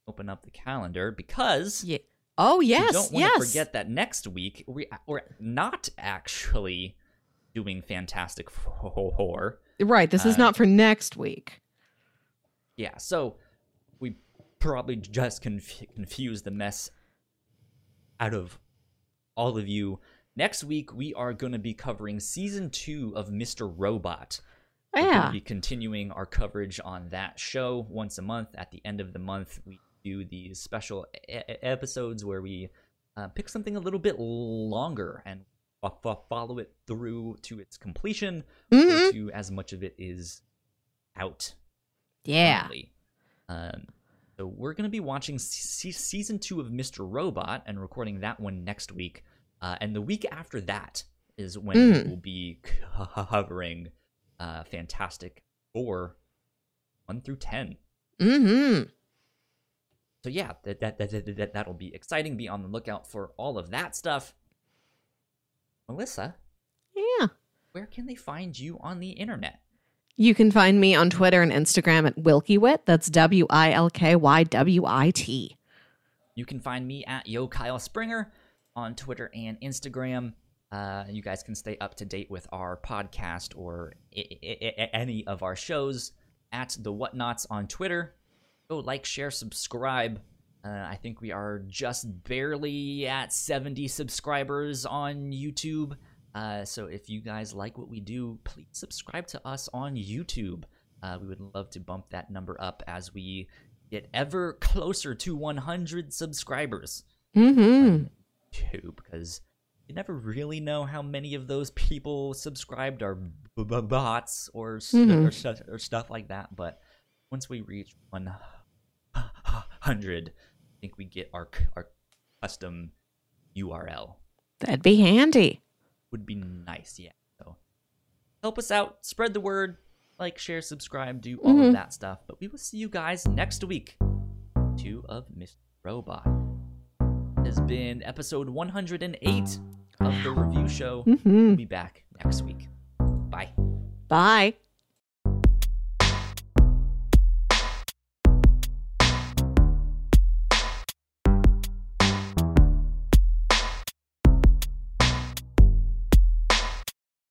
open up the calendar because Yeah. Oh yes, don't want yes. to forget that next week we we're not actually doing Fantastic Four. Right. This is Uh, not for next week. Yeah, so we probably just conf- confused the mess out of all of you. Next week, we are going to be covering season two of Mr. Robot. We're going Yeah. to be continuing our coverage on that show once a month. At the end of the month, we do these special e- episodes where we uh, pick something a little bit longer and fo- follow it through to its completion Mhm. or to as much of it is out Yeah. currently. Um, so we're going to be watching se- season two of Mr. Robot and recording that one next week. Uh, and the week after that is when Mm. we will be covering uh, Fantastic Four one through ten. Mm-hmm. So yeah, that, that, that, that that'll be exciting. Be on the lookout for all of that stuff. Melissa, Yeah. where can they find you on the internet? You can find me on Twitter and Instagram at WilkyWit. That's W I L K Y W I T. You can find me at Yo Kyle Springer on Twitter and Instagram. Uh, you guys can stay up to date with our podcast or I- I- I- any of our shows at the Whatnauts on Twitter. Go like, share, subscribe. Uh, I think we are just barely at 70 subscribers on YouTube. Uh, so if you guys like what we do, please subscribe to us on YouTube. Uh, we would love to bump that number up as we get ever closer to 100 subscribers Mm-hmm. too because you never really know how many of those people subscribed are b- b- bots or, st- Mhm. or, stu- or stuff like that but once we reach 100 i think we get our our custom url That'd be handy. Would be nice yeah so. Help us out spread the word like share subscribe do all Mhm. of that stuff but we will see you guys next week. Two of mr robot. Has been episode 108 of the review show. Mm-hmm. we'll be back next week. Bye. Bye.